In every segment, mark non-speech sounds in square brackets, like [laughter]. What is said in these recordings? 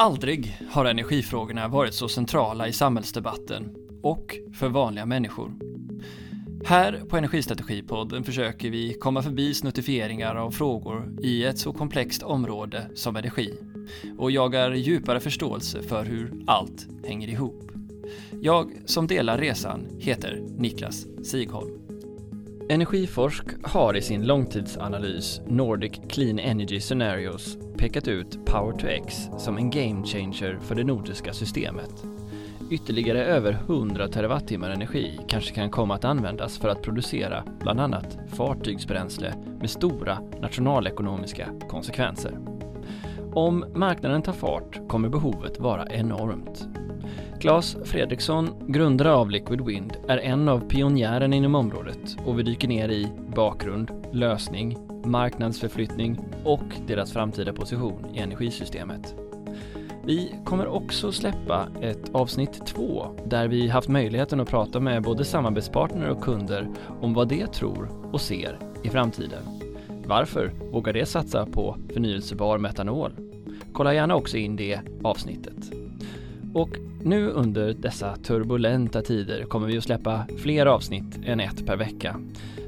Aldrig har energifrågorna varit så centrala i samhällsdebatten och för vanliga människor. Här på Energistrategipodden försöker vi komma förbi snuttifieringar av frågor i ett så komplext område som energi och jagar djupare förståelse för hur allt hänger ihop. Jag som delar resan heter Niklas Sigholm. Energiforsk har i sin långtidsanalys Nordic Clean Energy Scenarios pekat ut Power to X som en game changer för det nordiska systemet. Ytterligare över 100 terawattimmar energi kanske kan komma att användas för att producera bland annat fartygsbränsle med stora nationalekonomiska konsekvenser. Om marknaden tar fart kommer behovet vara enormt. Claes Fredriksson, grundare av Liquid Wind, är en av pionjärerna inom området och vi dyker ner i bakgrund, lösning, marknadsförflyttning och deras framtida position i energisystemet. Vi kommer också släppa ett avsnitt två där vi haft möjligheten att prata med både samarbetspartner och kunder om vad de tror och ser i framtiden. Varför vågar de satsa på förnyelsebar metanol? Kolla gärna också in det avsnittet. Och nu under dessa turbulenta tider kommer vi att släppa fler avsnitt än ett per vecka.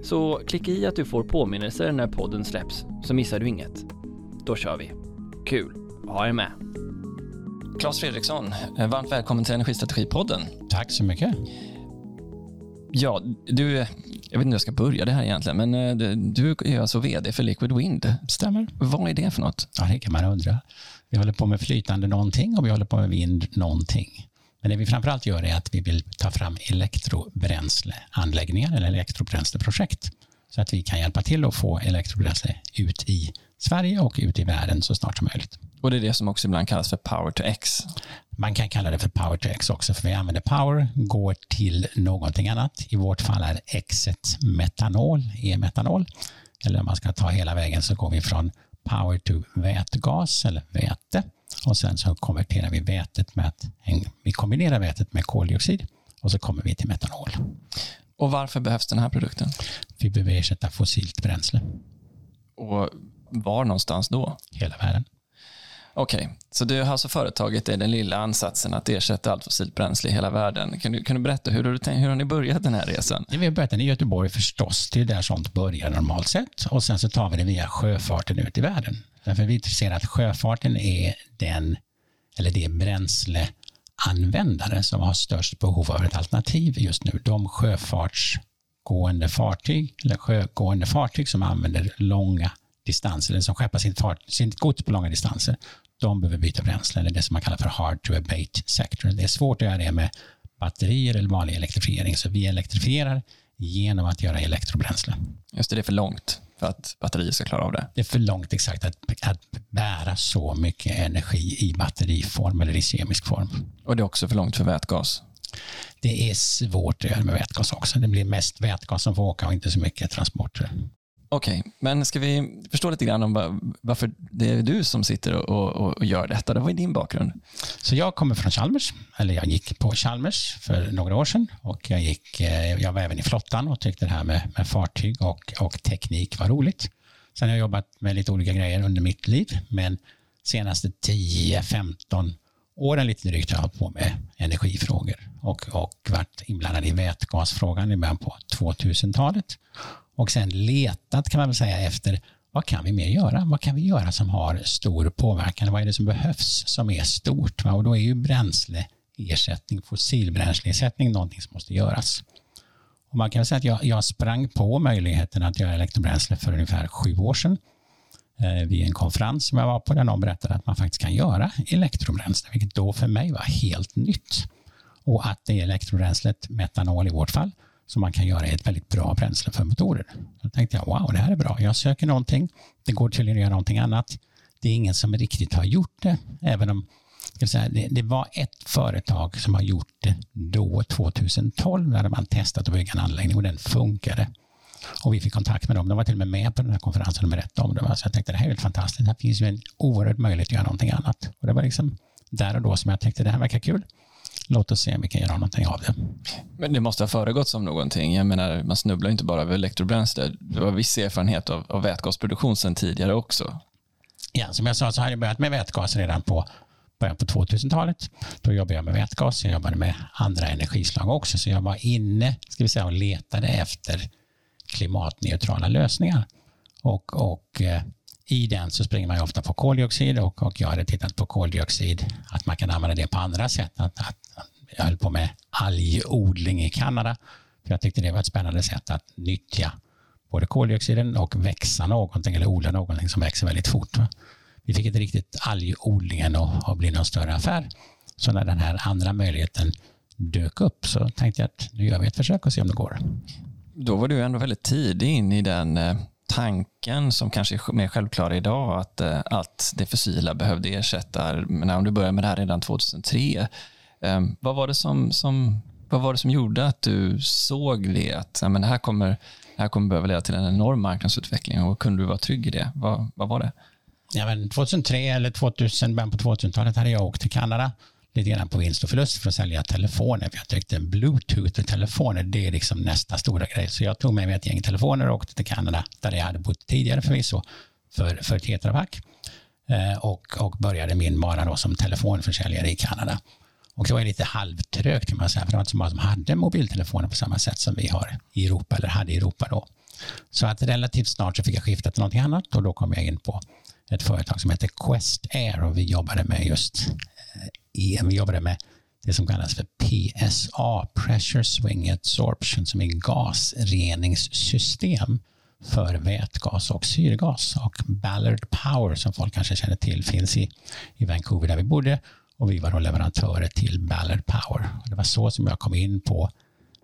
Så klicka i att du får påminnelser när podden släpps så missar du inget. Då kör vi. Kul ha er med. Claes Fredriksson, varmt välkommen till Energistrategipodden. Tack så mycket. Ja, du, jag vet inte hur jag ska börja det här egentligen, men eh, du är alltså vd för Liquid Wind. Stämmer. Vad är det för något? Ja, det kan man undra. Vi håller på med flytande någonting och vi håller på med vind någonting. Men det vi framförallt gör är att vi vill ta fram elektrobränsleanläggningar eller elektrobränsleprojekt så att vi kan hjälpa till att få elektrobränsle ut i Sverige och ut i världen så snart som möjligt. Och det är det som också ibland kallas för power to X. Man kan kalla det för power to X också, för vi använder power, går till någonting annat. I vårt fall är X metanol, e-metanol. Eller om man ska ta hela vägen så går vi från power to vätgas eller väte och sen så konverterar vi vätet med att vi kombinerar vätet med koldioxid och så kommer vi till metanol. Och varför behövs den här produkten? Vi behöver ersätta fossilt bränsle. Och var någonstans då? Hela världen. Okej, okay. så du har alltså företaget i den lilla ansatsen att ersätta allt fossilt bränsle i hela världen. Kan du, kan du berätta, hur har, du tänkt, hur har ni börjat den här resan? Vi har börjat den i Göteborg förstås, det är där sånt börjar normalt sett. Och sen så tar vi det via sjöfarten ut i världen. Därför vi ser att sjöfarten är den, eller det bränsleanvändare som har störst behov av ett alternativ just nu. De sjöfartsgående fartyg, eller sjögående fartyg som använder långa distanser, eller som skeppar sitt, fart, sitt gods på långa distanser, de behöver byta bränsle, eller det som man kallar för hard to abate sector. Det är svårt att göra det med batterier eller vanlig elektrifiering, så vi elektrifierar genom att göra elektrobränsle. Just det, det är för långt för att batterier ska klara av det. Det är för långt exakt att, att bära så mycket energi i batteriform eller i kemisk form. Och det är också för långt för vätgas? Det är svårt att göra med vätgas också. Det blir mest vätgas som får åka och inte så mycket transporter. Okej, okay, men ska vi förstå lite grann om varför det är du som sitter och, och, och gör detta? Det var ju din bakgrund? Så jag kommer från Chalmers, eller jag gick på Chalmers för några år sedan och jag, gick, eh, jag var även i flottan och tyckte det här med, med fartyg och, och teknik var roligt. Sen har jag jobbat med lite olika grejer under mitt liv, men senaste 10-15 åren lite drygt har jag hållit på med energifrågor och, och varit inblandad i vätgasfrågan i början på 2000-talet och sen letat kan man väl säga efter vad kan vi mer göra? Vad kan vi göra som har stor påverkan? Vad är det som behövs som är stort? Och då är ju bränsleersättning, fossilbränsleersättning någonting som måste göras. Och man kan säga att jag, jag sprang på möjligheten att göra elektrobränsle för ungefär sju år sedan eh, vid en konferens som jag var på där någon berättade att man faktiskt kan göra elektrobränsle, vilket då för mig var helt nytt. Och att det är elektrobränslet, metanol i vårt fall, som man kan göra ett väldigt bra bränsle för motorer. Då tänkte jag, wow, det här är bra. Jag söker någonting. Det går tydligen att göra någonting annat. Det är ingen som riktigt har gjort det, även om säga, det, det, var ett företag som har gjort det då, 2012, när man testat att bygga en anläggning och den funkade. Och vi fick kontakt med dem. De var till och med med på den här konferensen och berättade om det. Så jag tänkte det här är helt fantastiskt. Här finns ju en oerhörd möjlighet att göra någonting annat. Och det var liksom där och då som jag tänkte det här verkar kul låt oss se om vi kan göra någonting av det. Men det måste ha föregåtts av någonting. Jag menar, man snubblar inte bara över elektrobränsle. Du har viss erfarenhet av, av vätgasproduktion sedan tidigare också. Ja, som jag sa så har jag börjat med vätgas redan på, början på 2000-talet. Då jobbade jag med vätgas, jag jobbade med andra energislag också, så jag var inne ska vi säga, och letade efter klimatneutrala lösningar. Och, och eh, i den så springer man ofta på koldioxid och, och jag hade tittat på koldioxid, att man kan använda det på andra sätt. Att, att, jag höll på med algodling i Kanada, för jag tyckte det var ett spännande sätt att nyttja både koldioxiden och växa någonting eller odla någonting som växer väldigt fort. Vi fick inte riktigt algodlingen att bli någon större affär. Så när den här andra möjligheten dök upp så tänkte jag att nu gör vi ett försök och ser om det går. Då var du ändå väldigt tidig in i den eh, tanken som kanske är mer självklar idag att, eh, att det fossila behövde ersätta, men om du började med det här redan 2003, ehm, vad var det som, som, vad var det som gjorde att du såg det, att ja, men det, här kommer, det här kommer behöva leda till en enorm marknadsutveckling och kunde du vara trygg i det? Vad, vad var det? Ja, men 2003 eller 2000, början på 2000-talet hade jag åkt till Kanada lite grann på vinst och förlust för att sälja telefoner. För jag tyckte bluetooth och telefoner, det är liksom nästa stora grej. Så jag tog med mig ett gäng telefoner och åkte till Kanada, där jag hade bott tidigare förvisso, för, för Tetra Pak. Eh, och, och började min bana då som telefonförsäljare i Kanada. Och det var lite halvtrögt kan man säga, för det var inte så många som hade mobiltelefoner på samma sätt som vi har i Europa, eller hade i Europa då. Så att relativt snart så fick jag skifta till någonting annat och då kom jag in på ett företag som heter Quest Air och vi jobbade med just EM. vi jobbade med det som kallas för PSA, Pressure Swing Adsorption, som är gasreningssystem för vätgas och syrgas. Och Ballard Power, som folk kanske känner till, finns i, i Vancouver där vi bodde och vi var då leverantörer till Ballard Power. Och det var så som jag kom in på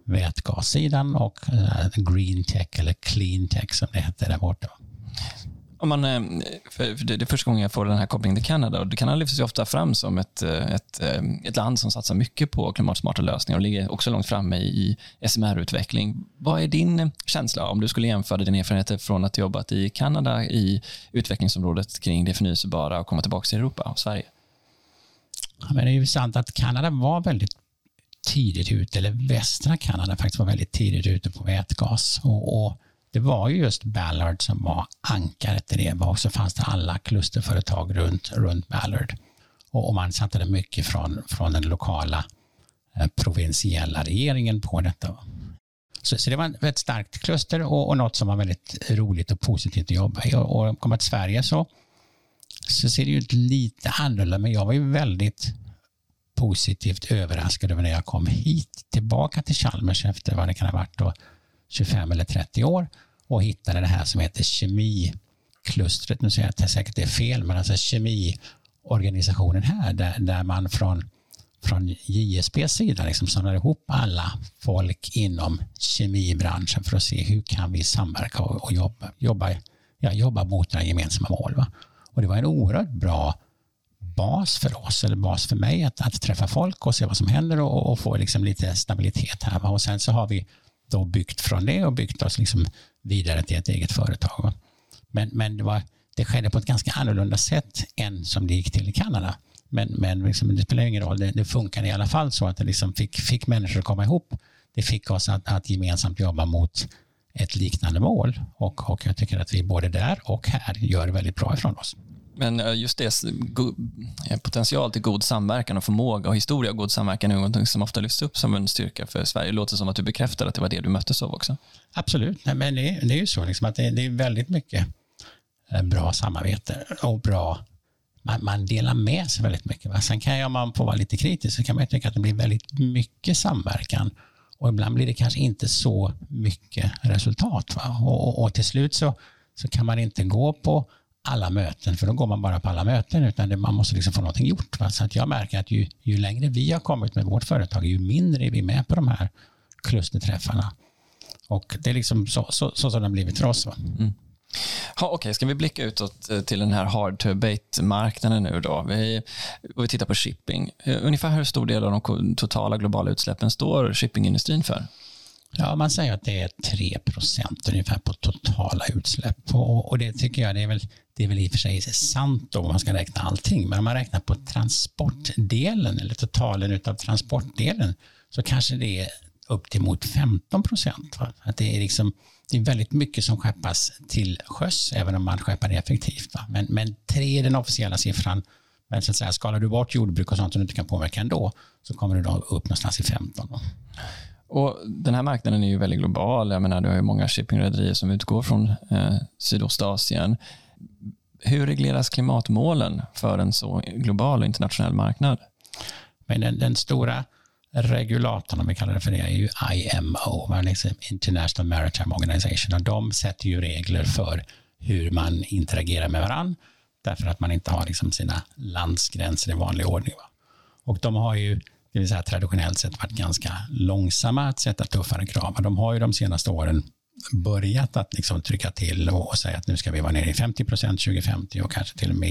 vätgassidan och uh, green tech eller clean tech som det hette där borta. Om man, eh, för det är första gången jag får den här kopplingen till Kanada och Kanada lyfts ju ofta fram som ett, eh, ett, eh, ett land som satsar mycket på klimatsmarta lösningar och ligger också långt framme i SMR-utveckling. Vad är din känsla om du skulle jämföra dina erfarenheter från att ha jobbat i Kanada i utvecklingsområdet kring det förnyelsebara och komma tillbaka till Europa och Sverige? Ja, men det är ju sant att Kanada var väldigt tidigt ute, eller västra Kanada faktiskt var väldigt tidigt ute på vätgas. och, och det var ju just Ballard som var ankaret i det. Och så fanns det alla klusterföretag runt, runt Ballard. Och, och man satte det mycket från, från den lokala eh, provinsiella regeringen på detta. Så, så, det var ett starkt kluster och, och något som var väldigt roligt och positivt att jobba i. Och, och kommer till Sverige så, så ser det ju lite annorlunda men jag var ju väldigt positivt överraskad över när jag kom hit tillbaka till Chalmers efter vad det kan ha varit Och, 25 eller 30 år och hittade det här som heter kemiklustret. Nu säger jag att det säkert är fel, men alltså kemiorganisationen här där, där man från, från JSBs sida liksom samlar ihop alla folk inom kemibranschen för att se hur kan vi samverka och, och jobba, jobba, ja, jobba mot några gemensamma mål. Va? Och det var en oerhört bra bas för oss, eller bas för mig, att, att träffa folk och se vad som händer och, och få liksom lite stabilitet här. Va? Och sen så har vi då byggt från det och byggt oss liksom vidare till ett eget företag. Men, men det, var, det skedde på ett ganska annorlunda sätt än som det gick till i Kanada. Men, men liksom, det spelar ingen roll, det, det funkade i alla fall så att det liksom fick, fick människor att komma ihop. Det fick oss att, att gemensamt jobba mot ett liknande mål och, och jag tycker att vi både där och här gör väldigt bra ifrån oss. Men eh, just det, eh, potential till god samverkan och förmåga och historia av god samverkan är något som ofta lyfts upp som en styrka för Sverige. Det låter som att du bekräftar att det var det du möttes av också. Absolut, Nej, men det, det är ju så liksom att det, det, är väldigt mycket eh, bra samarbete och bra man, man delar med sig väldigt mycket. Va? Sen kan jag, om man får vara lite kritisk, så kan man tycka att det blir väldigt mycket samverkan och ibland blir det kanske inte så mycket resultat. Va? Och, och, och till slut så, så kan man inte gå på alla möten, för då går man bara på alla möten, utan det, man måste liksom få någonting gjort. Va? Så att jag märker att ju, ju längre vi har kommit med vårt företag, ju mindre är vi med på de här klusterträffarna. Och det är liksom så, så, så som det har blivit för oss. Va? Mm. Okej, okay. ska vi blicka utåt eh, till den här hard to abate-marknaden nu då? Vi, vi tittar på shipping. Eh, ungefär hur stor del av de totala globala utsläppen står shippingindustrin för? Ja, man säger att det är 3% ungefär på totala utsläpp. Och, och, det tycker jag det är väl, det är väl i och för sig sant då om man ska räkna allting. Men om man räknar på transportdelen eller totalen av transportdelen så kanske det är upp till mot 15 procent. det är liksom det är väldigt mycket som skeppas till sjöss, även om man skeppar det effektivt. Va? Men, men tre är den officiella siffran Men så att säga, skalar du bort jordbruk och sånt som du inte kan påverka ändå, så kommer du då upp någonstans i 15. Va? Och Den här marknaden är ju väldigt global. Jag menar, du har ju många shippingrederier som utgår från eh, Sydostasien. Hur regleras klimatmålen för en så global och internationell marknad? Men den, den stora regulatorn, om vi kallar det för det, är ju IMO, International Maritime Organization. Och de sätter ju regler för hur man interagerar med varandra därför att man inte har liksom sina landsgränser i vanlig ordning. Va? Och de har ju det vill säga traditionellt sett varit ganska långsamma att sätta tuffare krav. De har ju de senaste åren börjat att liksom trycka till och säga att nu ska vi vara nere i 50 procent 2050 och kanske till och med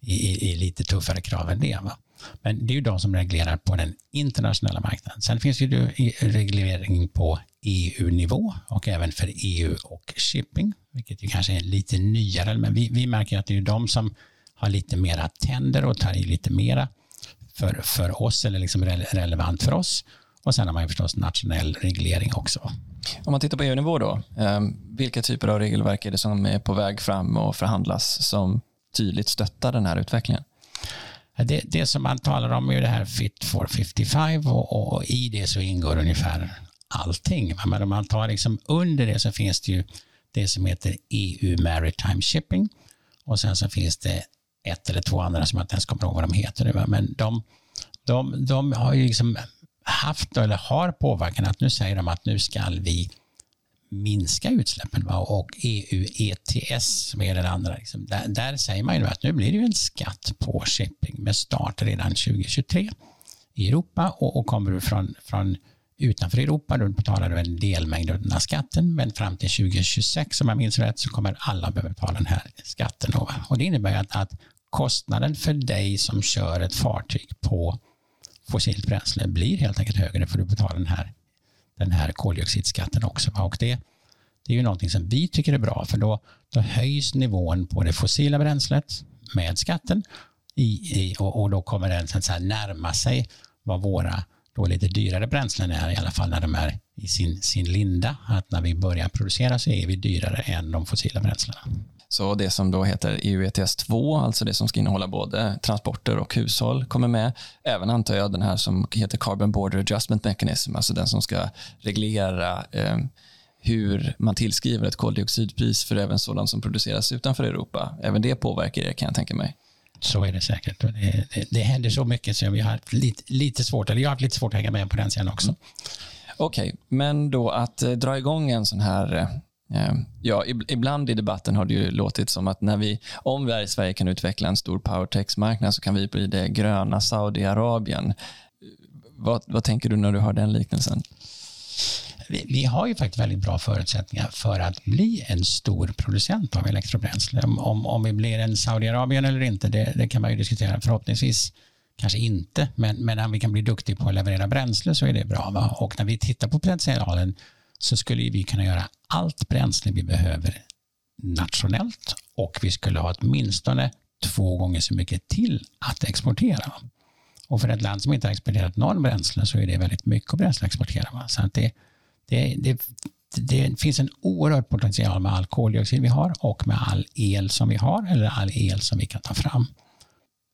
i, i, i, lite tuffare krav än det. Va? Men det är ju de som reglerar på den internationella marknaden. Sen finns ju reglering på EU-nivå och även för EU och shipping, vilket ju kanske är lite nyare, men vi, vi märker att det är de som har lite mera tänder och tar i lite mera för, för oss eller liksom relevant för oss. Och sen har man ju förstås nationell reglering också. Om man tittar på EU-nivå då, ehm, vilka typer av regelverk är det som är på väg fram och förhandlas som tydligt stöttar den här utvecklingen? Det, det som man talar om är det här Fit for 55 och, och i det så ingår ungefär allting. Men om man tar liksom under det så finns det ju det som heter EU Maritime Shipping och sen så finns det ett eller två andra som jag inte ens kommer ihåg vad de heter nu. Men de, de, de har ju liksom haft eller har påverkan att nu säger de att nu ska vi minska utsläppen. Va? Och EU ETS, som är den andra, liksom, där, där, säger man ju att nu blir det ju en skatt på shipping med start redan 2023 i Europa och, och kommer du från, från utanför Europa, då betalar du en delmängd av den här skatten, men fram till 2026, om jag minns rätt, så kommer alla behöva betala den här skatten. Och det innebär att, att kostnaden för dig som kör ett fartyg på fossilt bränsle blir helt enkelt högre för att betala den här, den här koldioxidskatten också. Och det, det är ju någonting som vi tycker är bra för då, då höjs nivån på det fossila bränslet med skatten i, i, och, och, då kommer den så här närma sig vad våra då lite dyrare bränslen är, i alla fall när de är i sin, sin linda. Att när vi börjar producera så är vi dyrare än de fossila bränslena. Så det som då heter EU ETS 2, alltså det som ska innehålla både transporter och hushåll, kommer med. Även antar jag den här som heter Carbon Border Adjustment Mechanism, alltså den som ska reglera eh, hur man tillskriver ett koldioxidpris för även sådant som produceras utanför Europa. Även det påverkar det kan jag tänka mig. Så är det säkert. Det, det, det händer så mycket så vi har haft lite, lite svårt, eller jag har haft lite svårt att hänga med på den sidan också. Mm. Okej, okay, men då att eh, dra igång en sån här Eh, Ehm, ja, ibland i debatten har det ju låtit som att när vi, om vi här i Sverige kan utveckla en stor powertex-marknad så kan vi bli det gröna Saudiarabien. Vad, vad tänker du när du hör den liknelsen? Vi, vi, har ju faktiskt väldigt bra förutsättningar för att bli en stor producent av elektrobränsle. Om, om vi blir en Saudiarabien eller inte, det, det, kan man ju diskutera. Förhoppningsvis kanske inte, men, men om vi kan bli duktiga på att leverera bränsle så är det bra. Va? Och när vi tittar på potentialen så skulle vi kunna göra allt bränsle vi behöver nationellt och vi skulle ha åtminstone två gånger så mycket till att exportera. Och för ett land som inte har exporterat någon bränsle så är det väldigt mycket bränsle att exportera. Så att det, det, det, det finns en oerhörd potential med all koldioxid vi har och med all el som vi har eller all el som vi kan ta fram.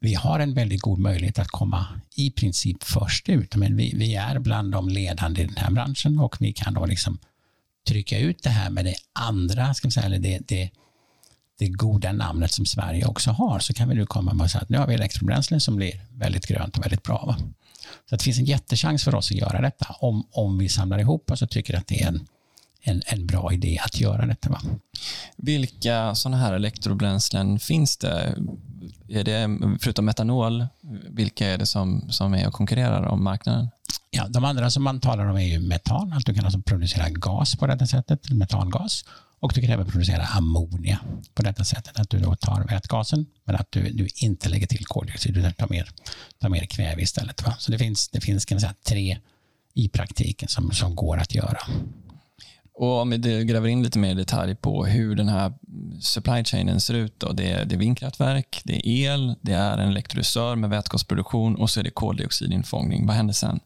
Vi har en väldigt god möjlighet att komma i princip först ut, men vi, vi är bland de ledande i den här branschen och vi kan då liksom trycka ut det här med det andra, ska säga, eller det, det, det goda namnet som Sverige också har, så kan vi nu komma med och säga att nu har vi elektrobränslen som blir väldigt grönt och väldigt bra. Va? Så det finns en jättechans för oss att göra detta om, om vi samlar ihop oss och tycker att det är en, en, en bra idé att göra detta. Va? Vilka sådana här elektrobränslen finns det? Är det? Förutom metanol, vilka är det som, som är och konkurrerar om marknaden? Ja, de andra som man talar om är ju metan, att du kan alltså producera gas på detta sättet, metangas. Och du kan även producera ammonia på detta sättet, att du då tar vätgasen men att du, du inte lägger till koldioxid, utan tar mer, tar mer kväve istället. Va? Så det finns, det finns kan säga, tre i praktiken som, som går att göra. Och om vi gräver in lite mer i detalj på hur den här supply chainen ser ut. Då. Det, är, det är vindkraftverk, det är el, det är en elektrolysör med vätgasproduktion och så är det koldioxidinfångning. Vad händer sen?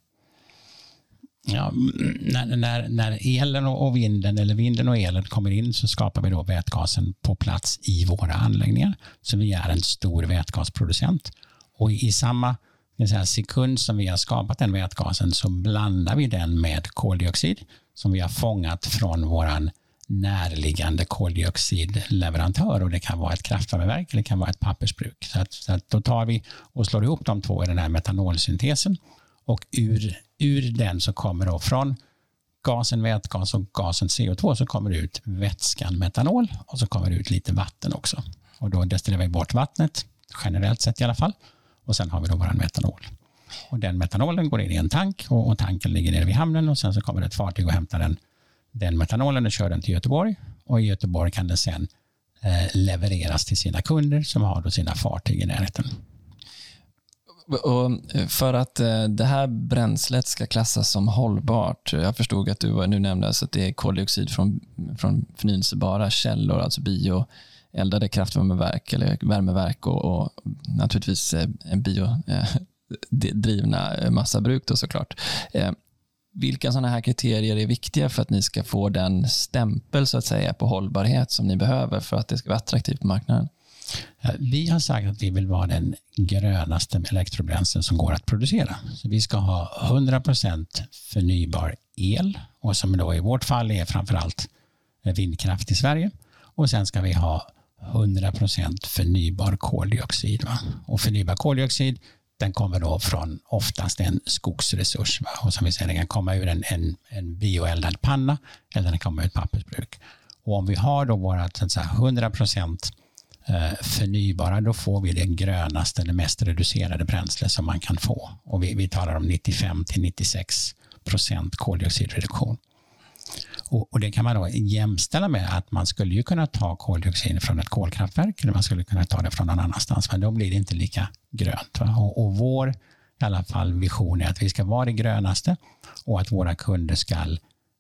Ja, när, när, när elen och vinden eller vinden och elen kommer in så skapar vi då vätgasen på plats i våra anläggningar. Så vi är en stor vätgasproducent. Och i samma säga, sekund som vi har skapat den vätgasen så blandar vi den med koldioxid som vi har fångat från våran närliggande koldioxidleverantör och det kan vara ett kraftvärmeverk eller det kan vara ett pappersbruk. Så, att, så att då tar vi och slår ihop de två i den här metanolsyntesen och ur, ur den så kommer då från gasen vätgas och gasen CO2 så kommer det ut vätskan metanol och så kommer det ut lite vatten också. Och då destillerar vi bort vattnet, generellt sett i alla fall. Och sen har vi då vår metanol. Och den metanolen går in i en tank och, och tanken ligger nere vid hamnen och sen så kommer ett fartyg och hämtar den, den metanolen och kör den till Göteborg. Och i Göteborg kan den sen eh, levereras till sina kunder som har då sina fartyg i närheten. Och eh, för att eh, det här bränslet ska klassas som hållbart, jag förstod att du nu nämnde alltså att det är koldioxid från, från förnyelsebara källor, alltså bioeldade kraftvärmeverk eller värmeverk och, och naturligtvis eh, bio drivna eh, massabruk då såklart. Eh, vilka sådana här kriterier är viktiga för att ni ska få den stämpel så att säga på hållbarhet som ni behöver för att det ska vara attraktivt på marknaden? Vi har sagt att vi vill vara den grönaste elektrobränslen som går att producera. Så vi ska ha 100% förnybar el och som då i vårt fall är framförallt vindkraft i Sverige. Och sen ska vi ha 100% förnybar koldioxid. Va? Och förnybar koldioxid den kommer då från oftast en skogsresurs. Va? Och som vi säger, den kan komma ur en, en, en bioeldad panna eller den kan komma ur ett pappersbruk. Och om vi har då våra 100 procent eh, förnybara, då får vi det grönaste, det mest reducerade bränsle som man kan få. Och vi, vi talar om 95 till 96 procent koldioxidreduktion. Och, och, det kan man då jämställa med att man skulle ju kunna ta koldioxid från ett kolkraftverk eller man skulle kunna ta det från någon annanstans, men då blir det inte lika grönt. Och, och, vår i alla fall vision är att vi ska vara det grönaste och att våra kunder ska,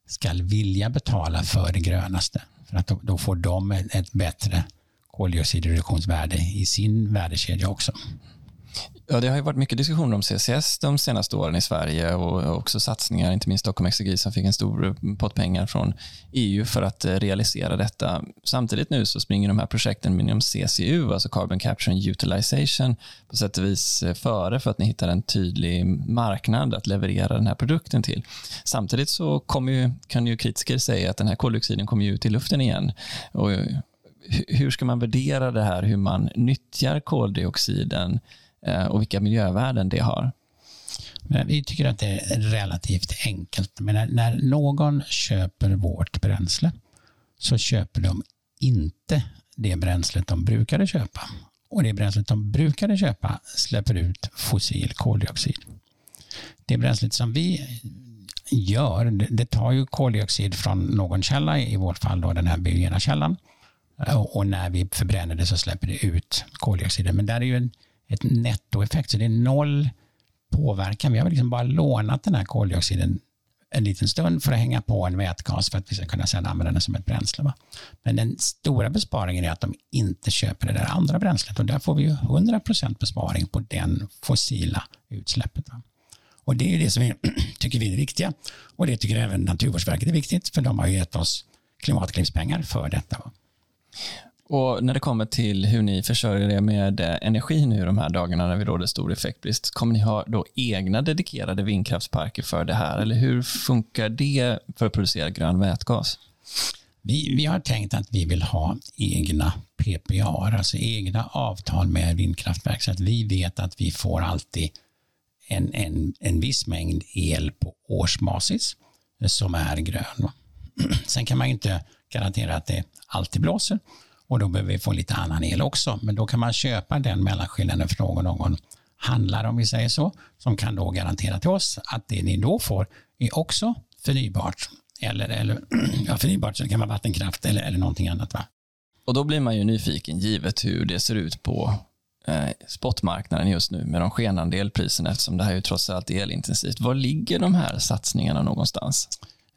ska vilja betala för det grönaste. För att då, då får de ett, ett bättre koldioxidreduktionsvärde i sin värdekedja också. Ja, det har ju varit mycket diskussioner om CCS de senaste åren i Sverige och också satsningar, inte minst Stockholm Exergi som fick en stor eh, pott pengar från EU för att eh, realisera detta. Samtidigt nu så springer de här projekten inom CCU, alltså Carbon Capture and Utilization, på sätt och vis eh, före för att ni hittar en tydlig marknad att leverera den här produkten till. Samtidigt så kommer ju, kan ju kritiker säga att den här koldioxiden kommer ut i luften igen. Och hur ska man värdera det här, hur man nyttjar koldioxiden Eh, och vilka miljövärden det har? Men vi tycker att det är relativt enkelt. Men när, när någon köper vårt bränsle så köper de inte det bränslet de brukade köpa. Och det bränslet de brukade köpa släpper ut fossil koldioxid. Det bränslet som vi gör, det, det tar ju koldioxid från någon källa, i vårt fall då den här biogena källan. Och när vi förbränner det så släpper det ut koldioxiden Men där är ju en ett nettoeffekt, så det är noll påverkan. Vi har liksom bara lånat den här koldioxiden en liten stund för att hänga på en vätgas för att vi ska kunna sedan använda den som ett bränsle. Va? Men den stora besparingen är att de inte köper det där andra bränslet och där får vi ju 100% besparing på den fossila utsläppet. Va? Och det är det som vi [clears throat] tycker vi är det viktiga och det tycker även Naturvårdsverket är viktigt för de har gett oss klimatklivspengar för detta. Va? Och när det kommer till hur ni försörjer er med eh, energi nu de här dagarna när vi råder stor effektbrist, kommer ni ha då egna dedikerade vindkraftsparker för det här? Eller hur funkar det för att producera grön vätgas? Vi, vi har tänkt att vi vill ha egna PPA, alltså egna avtal med vindkraftverk så att vi vet att vi får alltid en, en, en viss mängd el på årsbasis som är grön. [clears throat] Sen kan man ju inte garantera att det alltid blåser och då behöver vi få lite annan el också. Men då kan man köpa den mellanskillnaden från någon, handlare om vi säger så, som kan då garantera till oss att det ni då får är också förnybart. Eller, eller [clears throat] ja, förnybart så det kan vara vattenkraft eller, eller någonting annat. Va? Och då blir man ju nyfiken givet hur det ser ut på eh, spotmarknaden just nu med de skenande elpriserna eftersom det här är ju trots allt elintensivt. Var ligger de här satsningarna någonstans?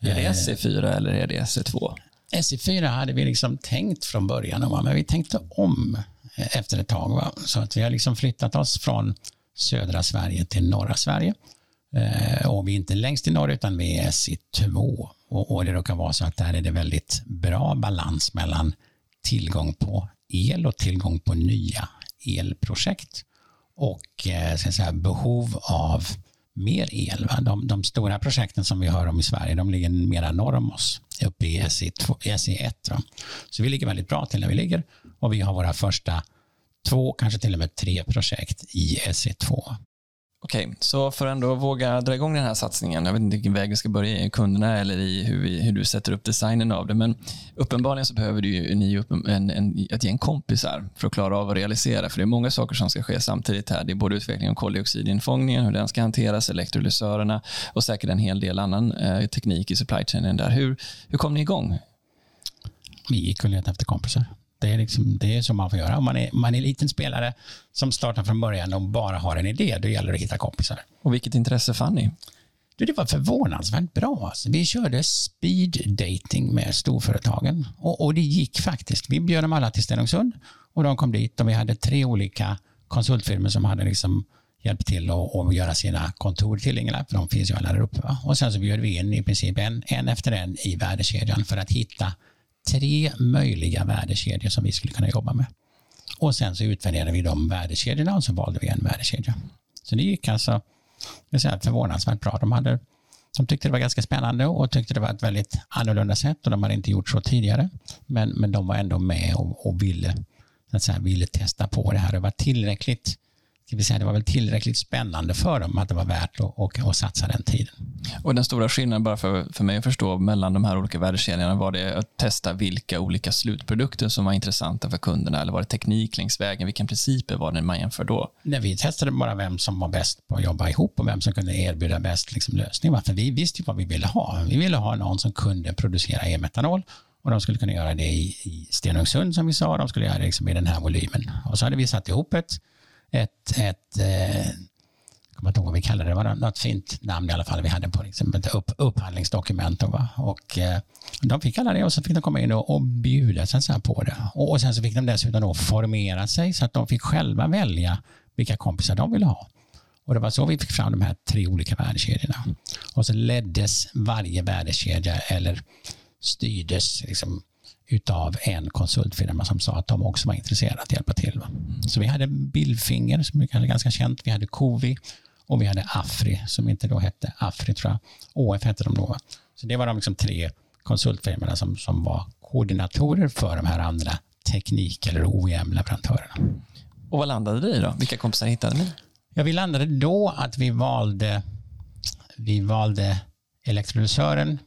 Är det SE4 eller är det SE2? SE4 hade vi liksom tänkt från början, men vi tänkte om eh, efter ett tag. Va? Så att vi har liksom flyttat oss från södra Sverige till norra Sverige. Eh, och vi är inte längst i norr utan vi är SE2. Och, och det råkar vara så att där är det väldigt bra balans mellan tillgång på el och tillgång på nya elprojekt. och eh, ska säga, behov av mer el. Va? De, de, stora projekten som vi hör om i Sverige, de ligger mera norr om oss, uppe i SE2, SE1. Va? Så vi ligger väldigt bra till när vi ligger och vi har våra första två, kanske till och med tre projekt i SE2. Okej, okay, så för att ändå våga dra igång den här satsningen, jag vet inte vilken väg vi ska börja i, kunderna eller i hur, vi, hur du sätter upp designen av det, men uppenbarligen så behöver du ju, ni upp en, en, ett gäng kompisar för att klara av att realisera, för det är många saker som ska ske samtidigt här. Det är både utveckling av koldioxidinfångningen, hur den ska hanteras, elektrolysörerna och säkert en hel del annan eh, teknik i supply chainen där. Hur, hur kom ni igång? Vi gick och letade efter kompisar. Det är, liksom, det är så man får göra. Om man är, man är liten spelare som startar från början och bara har en idé, då gäller det att hitta kompisar. Och vilket intresse fann ni? det var förvånansvärt bra. Alltså. Vi körde speed dating med storföretagen och, och det gick faktiskt. Vi bjöd dem alla till Stenungsund och de kom dit och vi hade tre olika konsultfirmor som hade liksom hjälpt till att, att göra sina kontor tillgängliga, för de finns ju alla där uppe. Va? Och sen så bjöd vi in i princip en, en efter en i värdekedjan för att hitta tre möjliga värdekedjor som vi skulle kunna jobba med. Och sen så utvärderade vi de värdekedjorna och så valde vi en värdekedja. Så det gick alltså jag säga, förvånansvärt bra. De, hade, de tyckte det var ganska spännande och tyckte det var ett väldigt annorlunda sätt och de hade inte gjort så tidigare. Men, men de var ändå med och, och ville, så att säga, ville testa på det här. Det var tillräckligt ska vi säga, det var väl tillräckligt spännande för dem att det var värt att, att, att satsa den tiden. Och Den stora skillnaden, bara för, för mig att förstå, mellan de här olika värdekedjorna, var det att testa vilka olika slutprodukter som var intressanta för kunderna, eller var det teknik längs vägen? Vilka principer var det man jämför då? Nej, vi testade bara vem som var bäst på att jobba ihop och vem som kunde erbjuda bäst liksom, lösning. För vi visste vad vi ville ha. Vi ville ha någon som kunde producera e-metanol och de skulle kunna göra det i, i Stenungsund som vi sa, de skulle göra det liksom i den här volymen. Och så hade vi satt ihop ett ett, ett eh, jag kommer inte ihåg vad vi kallade det, det var något fint namn i alla fall vi hade på liksom ett upp, upphandlingsdokument. Då, va? Och, eh, de fick alla det och så fick de komma in och, och bjuda sig så på det. Och, och sen så fick de dessutom då formera sig så att de fick själva välja vilka kompisar de ville ha. Och det var så vi fick fram de här tre olika värdekedjorna. Och så leddes varje värdekedja eller styrdes liksom utav en konsultfirma som sa att de också var intresserade att hjälpa till. Så vi hade Billfinger som är ganska känt, vi hade Covi och vi hade Afri som inte då hette Afri tror jag. OF hette de då. Så det var de liksom tre konsultfirmorna som, som var koordinatorer för de här andra teknik eller OEM-leverantörerna. Och vad landade det i då? Vilka kompisar hittade ni? Ja, vi landade då att vi valde, vi valde elektrolysören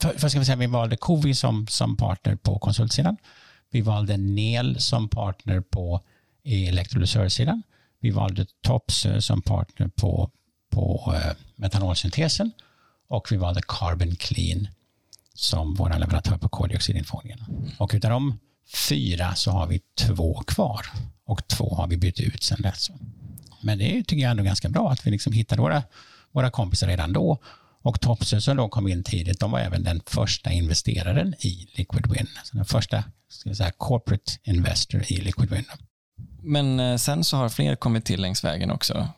för, för ska vi, säga, vi valde Covi som, som partner på konsultsidan. Vi valde NEL som partner på elektrolysörsidan. Vi valde Tops eh, som partner på, på eh, metanolsyntesen och vi valde Carbon Clean som vår leverantör på koldioxidinfångningen. Och utav de fyra så har vi två kvar och två har vi bytt ut sedan dess. Men det tycker jag ändå ganska bra att vi liksom hittade våra, våra kompisar redan då och Topsö som då kom in tidigt, de var även den första investeraren i Liquid Wind. Alltså den första ska säga, corporate investor i Liquid Wind. Men eh, sen så har fler kommit till längs vägen också?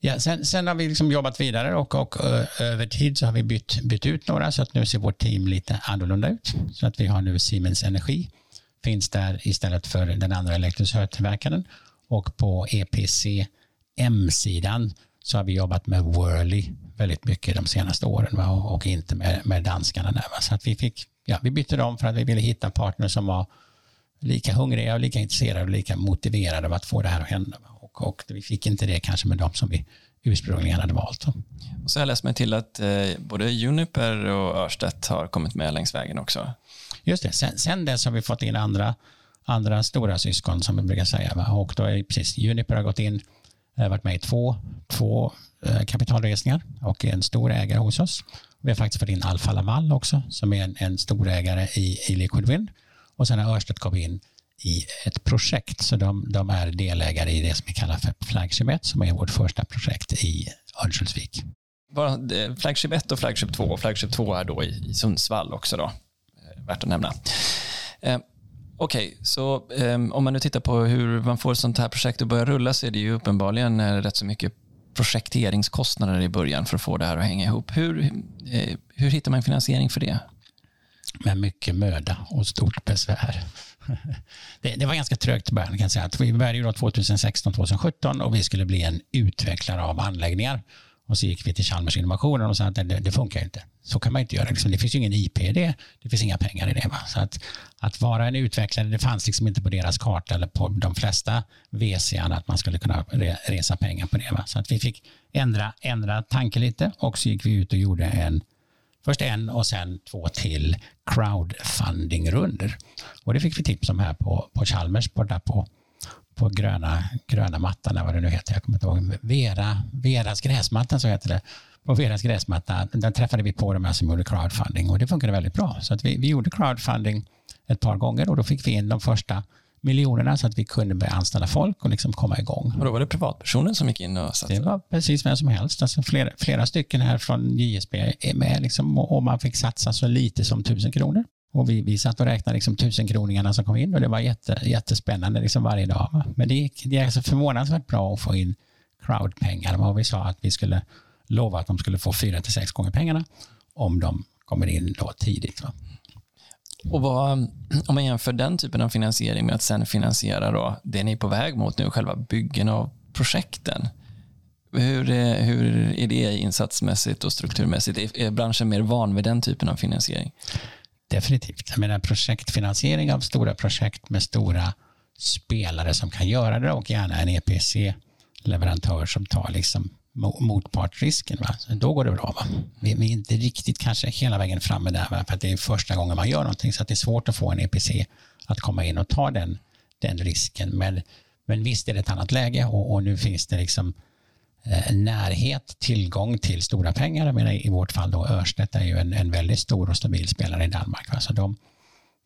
Ja, sen, sen har vi liksom jobbat vidare och, och över tid så har vi bytt, bytt ut några så att nu ser vårt team lite annorlunda ut. Så att vi har nu Siemens Energi finns där istället för den andra elektrolysörtillverkaren och på EPC M-sidan så har vi jobbat med Worley väldigt mycket de senaste åren va? och inte med, med danskarna. Där, va? Så att vi, fick, ja, vi bytte dem för att vi ville hitta partner som var lika hungriga och lika intresserade och lika motiverade av att få det här att hända. Och, och vi fick inte det kanske med de som vi ursprungligen hade valt. Och så har jag läst mig till att eh, både Juniper och Örstedt har kommit med längs vägen också. Just det, sen, sen dess har vi fått in andra, andra stora syskon som vi brukar säga. Va? Och då är precis, Juniper har gått in, jag har varit med i två, två eh, kapitalresningar och är en stor ägare hos oss. Vi har faktiskt fått in Alfa Laval också som är en, en stor ägare i, i Liquid Wind. Och sen har Örsted kommit in i ett projekt. Så de, de, är delägare i det som vi kallar för Flagship 1 som är vårt första projekt i Örnsköldsvik. Eh, Flagship 1 och Flagship 2. Flagship 2 är då i, i Sundsvall också då. Värt att nämna. Okej, okay, så um, om man nu tittar på hur man får ett sånt här projekt att börja rulla så är det ju uppenbarligen eh, rätt så mycket projekteringskostnader i början för att få det här att hänga ihop. Hur, eh, hur hittar man finansiering för det? med mycket möda och stort besvär. [laughs] Det, det var ganska trögt i början kan jag säga. Vi började ju 2016-2017 och vi skulle bli en utvecklare av anläggningar. Och så gick vi till Chalmers Innovationer och sa att det, det funkar inte. Så kan man inte göra. Liksom. Det finns ju ingen IP i det. Det finns inga pengar i det. Va? Så att, att vara en utvecklare, det fanns liksom inte på deras karta eller på de flesta VC att man skulle kunna resa pengar på det. Va? Så att vi fick ändra, ändra tanken lite och så gick vi ut och gjorde en Först en och sen två till crowdfunding-runder. Och det fick vi tips om här på, på Chalmers, borta på, på gröna, gröna mattan, vad det nu heter. Jag kommer inte ihåg. Vera, Veras gräsmatta, så heter det. På Veras gräsmatta, där träffade vi på de här som gjorde crowdfunding och det funkade väldigt bra. Så att vi, vi gjorde crowdfunding ett par gånger och då fick vi in de första miljonerna så att vi kunde börja anställa folk och liksom komma igång. Och då var det privatpersonen som gick in och satsade? Det var precis vem som helst. Alltså flera, flera stycken här från JSB är med liksom, och man fick satsa så lite som tusen kronor. Och vi, vi satt och räknade liksom tusenkroningarna som kom in och det var jätte, jättespännande liksom varje dag. Men det, gick, det är alltså förvånansvärt bra att få in crowdpengar. Och vi sa att vi skulle lova att de skulle få fyra till sex gånger pengarna om de kommer in då tidigt. Va? Och vad, om man jämför den typen av finansiering med att sen finansiera då det ni är på väg mot nu, själva byggen av projekten. Hur är, hur är det insatsmässigt och strukturmässigt? Är, är branschen mer van vid den typen av finansiering? Definitivt. Jag menar projektfinansiering av stora projekt med stora spelare som kan göra det och gärna en EPC-leverantör som tar liksom motpartsrisken. Va? Så då går det bra. Va? Vi, vi, är inte riktigt kanske hela vägen framme där, va? för att det är första gången man gör någonting, så att det är svårt att få en EPC att komma in och ta den, den risken. Men, men visst är det ett annat läge och, och nu finns det liksom Eh, närhet, tillgång till stora pengar. Jag menar, I vårt fall då Örstedt är ju en, en väldigt stor och stabil spelare i Danmark. Va? Så de,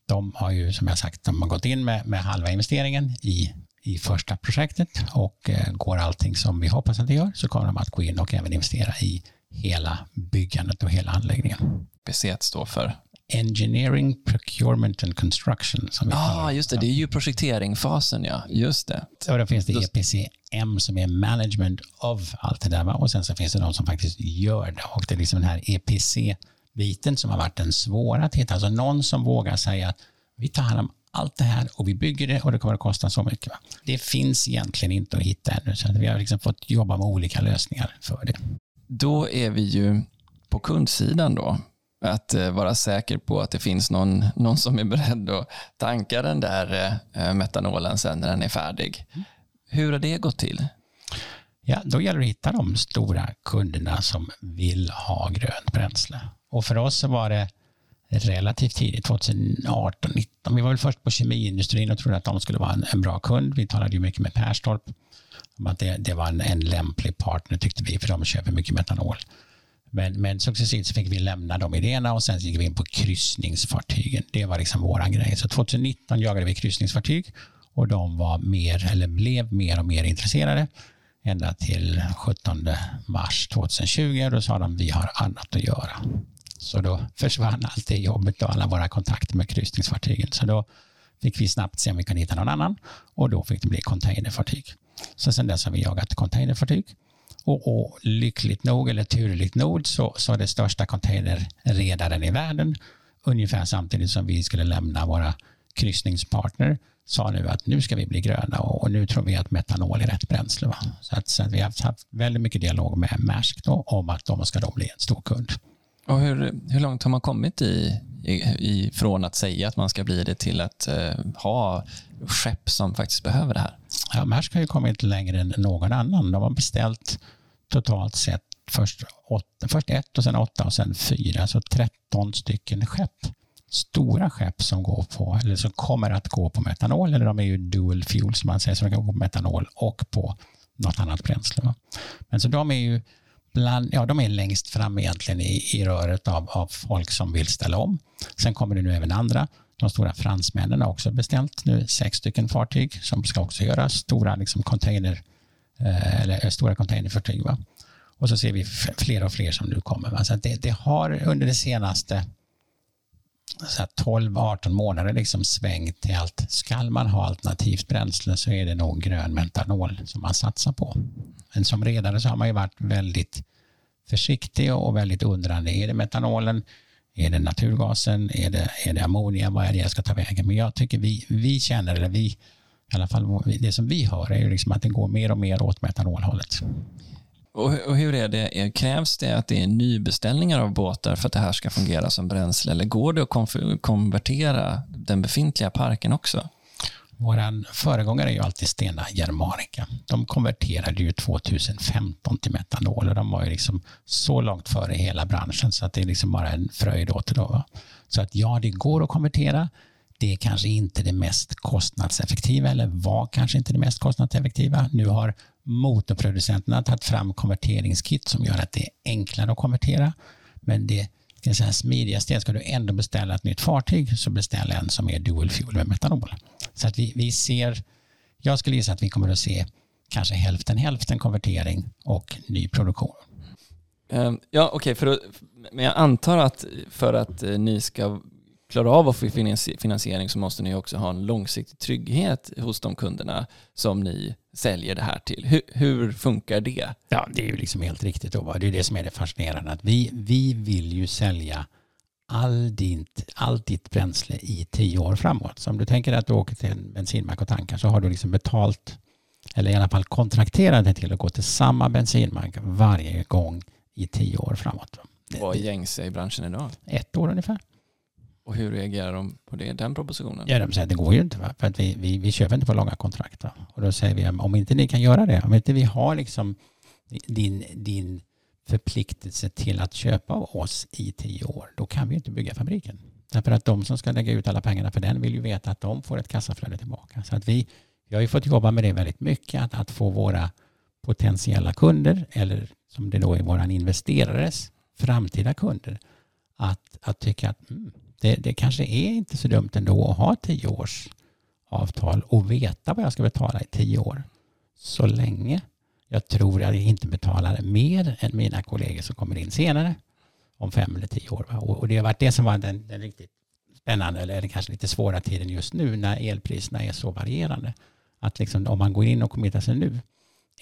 de har ju som jag sagt de har gått in med, med halva investeringen i i första projektet och eh, går allting som vi hoppas att det gör så kommer de att gå in och även investera i hela byggandet och hela anläggningen. BC står för? Engineering, Procurement and Construction. Ja, ah, just det. Det är ju projekteringfasen, ja. Just det. Och då finns det EPCM som är Management of allt det där. Och sen så finns det de som faktiskt gör det. Och det är liksom den här EPC-biten som har varit den svåra att hitta. Alltså någon som vågar säga att vi tar hand om allt det här och vi bygger det och det kommer att kosta så mycket. Va? Det finns egentligen inte att hitta ännu, så vi har liksom fått jobba med olika lösningar för det. Då är vi ju på kundsidan då, att eh, vara säker på att det finns någon, någon som är beredd att tanka den där eh, metanolen sen när den är färdig. Hur har det gått till? Ja, då gäller det att hitta de stora kunderna som vill ha grönt bränsle. Och för oss så var det relativt tidigt, 2018, 19. Vi var väl först på kemiindustrin och trodde att de skulle vara en, en bra kund. Vi talade ju mycket med Perstorp om att det, det var en, en, lämplig partner tyckte vi, för de köper mycket metanol. Men, men successivt så fick vi lämna de idéerna och sen gick vi in på kryssningsfartygen. Det var liksom våran grej. Så 2019 jagade vi kryssningsfartyg och de var mer, eller blev mer och mer intresserade ända till 17 mars 2020 då sa de vi har annat att göra. Så då försvann allt det jobbet och alla våra kontakter med kryssningsfartygen. Så då fick vi snabbt se om vi kunde hitta någon annan och då fick det bli containerfartyg. Så sen dess har vi jagat containerfartyg. Och, och lyckligt nog, eller turligt nog, så, så det största containerredaren i världen, ungefär samtidigt som vi skulle lämna våra kryssningspartner, sa nu att nu ska vi bli gröna och, och nu tror vi att metanol är rätt bränsle. Va? Så, att, så att vi har haft väldigt mycket dialog med Maersk då, om att de ska då bli en stor kund. Och hur, hur långt har man kommit i, i, i, från att säga att man ska bli det till att eh, ha skepp som faktiskt behöver det här? Ja, Maersk har ju kommit längre än någon annan. De har beställt totalt sett först, åtta, först ett och sen åtta och sen fyra, alltså 13 stycken skepp. Stora skepp som går på, eller som kommer att gå på metanol, eller de är ju dual fuel som man säger, så de kan gå på metanol och på något annat bränsle. Men så de är ju bland, ja, de är längst fram egentligen i, i röret av, av folk som vill ställa om. Sen kommer det nu även andra. De stora fransmännen har också beställt nu sex stycken fartyg som ska också göra stora liksom container eh, eller eh, stora containerfartyg. Va? Och så ser vi fler och fler som nu kommer. Va? Så det, det har under det senaste 12-18 månader liksom svängt till allt. Ska man ha alternativt bränsle så är det nog grön metanol som man satsar på. Men som redare så har man ju varit väldigt försiktig och väldigt undrande. Är det metanolen? Är det naturgasen? Är det, är det ammonia? Vad är det jag ska ta vägen? Men jag tycker vi, vi känner, eller vi, i alla fall det som vi hör är ju liksom att det går mer och mer åt metanolhållet. Och, och hur är det, krävs det att det är nybeställningar av båtar för att det här ska fungera som bränsle eller går det att konvertera den befintliga parken också? Vår föregångare är ju alltid Stena Germanica. De konverterade ju 2015 till metanol och de var ju liksom så långt före hela branschen så att det är liksom bara en fröjd åter då. då. Så att ja, det går att konvertera. Det är kanske inte det mest kostnadseffektiva eller var kanske inte det mest kostnadseffektiva. Nu har motorproducenterna tagit fram konverteringskit som gör att det är enklare att konvertera. Men det det så här smidigaste är ska du ändå beställa ett nytt fartyg så beställ en som är dual fuel med metanol. Så att vi, vi ser, jag skulle gissa att vi kommer att se kanske hälften hälften konvertering och ny produktion. Ehm, ja, okej, okay, men jag antar att för att eh, ni ska klara av att få finansiering så måste ni också ha en långsiktig trygghet hos de kunderna som ni säljer det här till. Hur, hur funkar det? Ja, det är ju liksom helt riktigt. Då. Det är det som är det fascinerande. Att vi, vi vill ju sälja all ditt, allt ditt bränsle i tio år framåt. Så om du tänker att du åker till en bensinmack och tankar så har du liksom betalt eller i alla fall kontrakterat dig till att gå till samma bensinmack varje gång i tio år framåt. Vad är gängse i branschen idag? Ett år ungefär. Och hur reagerar de på det, den propositionen? Ja, de säger att det går ju inte, va? för att vi, vi, vi köper inte på långa kontrakt. Va? Och då säger vi, om inte ni kan göra det, om inte vi har liksom din, din förpliktelse till att köpa av oss i tio år, då kan vi inte bygga fabriken. Därför att de som ska lägga ut alla pengarna för den vill ju veta att de får ett kassaflöde tillbaka. Så att vi, vi har ju fått jobba med det väldigt mycket, att, att få våra potentiella kunder, eller som det då är våra investerares framtida kunder, att, att tycka att mm, det, det kanske är inte så dumt ändå att ha tio års avtal och veta vad jag ska betala i tio år. Så länge jag tror att jag inte betalar mer än mina kollegor som kommer in senare om fem eller tio år. Och det har varit det som var den, den riktigt spännande eller kanske lite svåra tiden just nu när elpriserna är så varierande. Att liksom, om man går in och committar sig nu,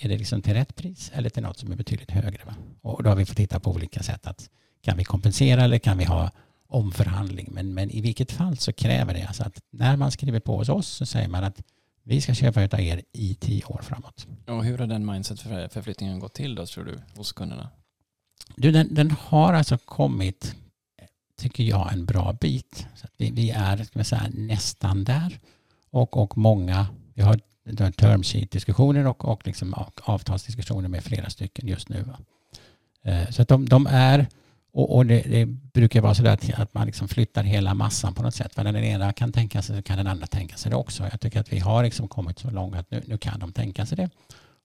är det liksom till rätt pris eller till något som är betydligt högre? Va? Och då har vi fått titta på olika sätt. att Kan vi kompensera eller kan vi ha omförhandling. Men, men i vilket fall så kräver det alltså att när man skriver på hos oss så säger man att vi ska köpa av er i tio år framåt. Och hur har den mindset-förflyttningen gått till då tror du hos kunderna? Du, den, den har alltså kommit, tycker jag, en bra bit. Så vi, vi, är ska säga, nästan där. Och, och många, vi har term sheet-diskussioner och, och liksom avtalsdiskussioner med flera stycken just nu. Eh, så att de, de är och, och det, det, brukar vara så att, att man liksom flyttar hela massan på något sätt. För när den ena kan tänka sig så kan den andra tänka sig det också. Jag tycker att vi har liksom kommit så långt att nu, nu kan de tänka sig det.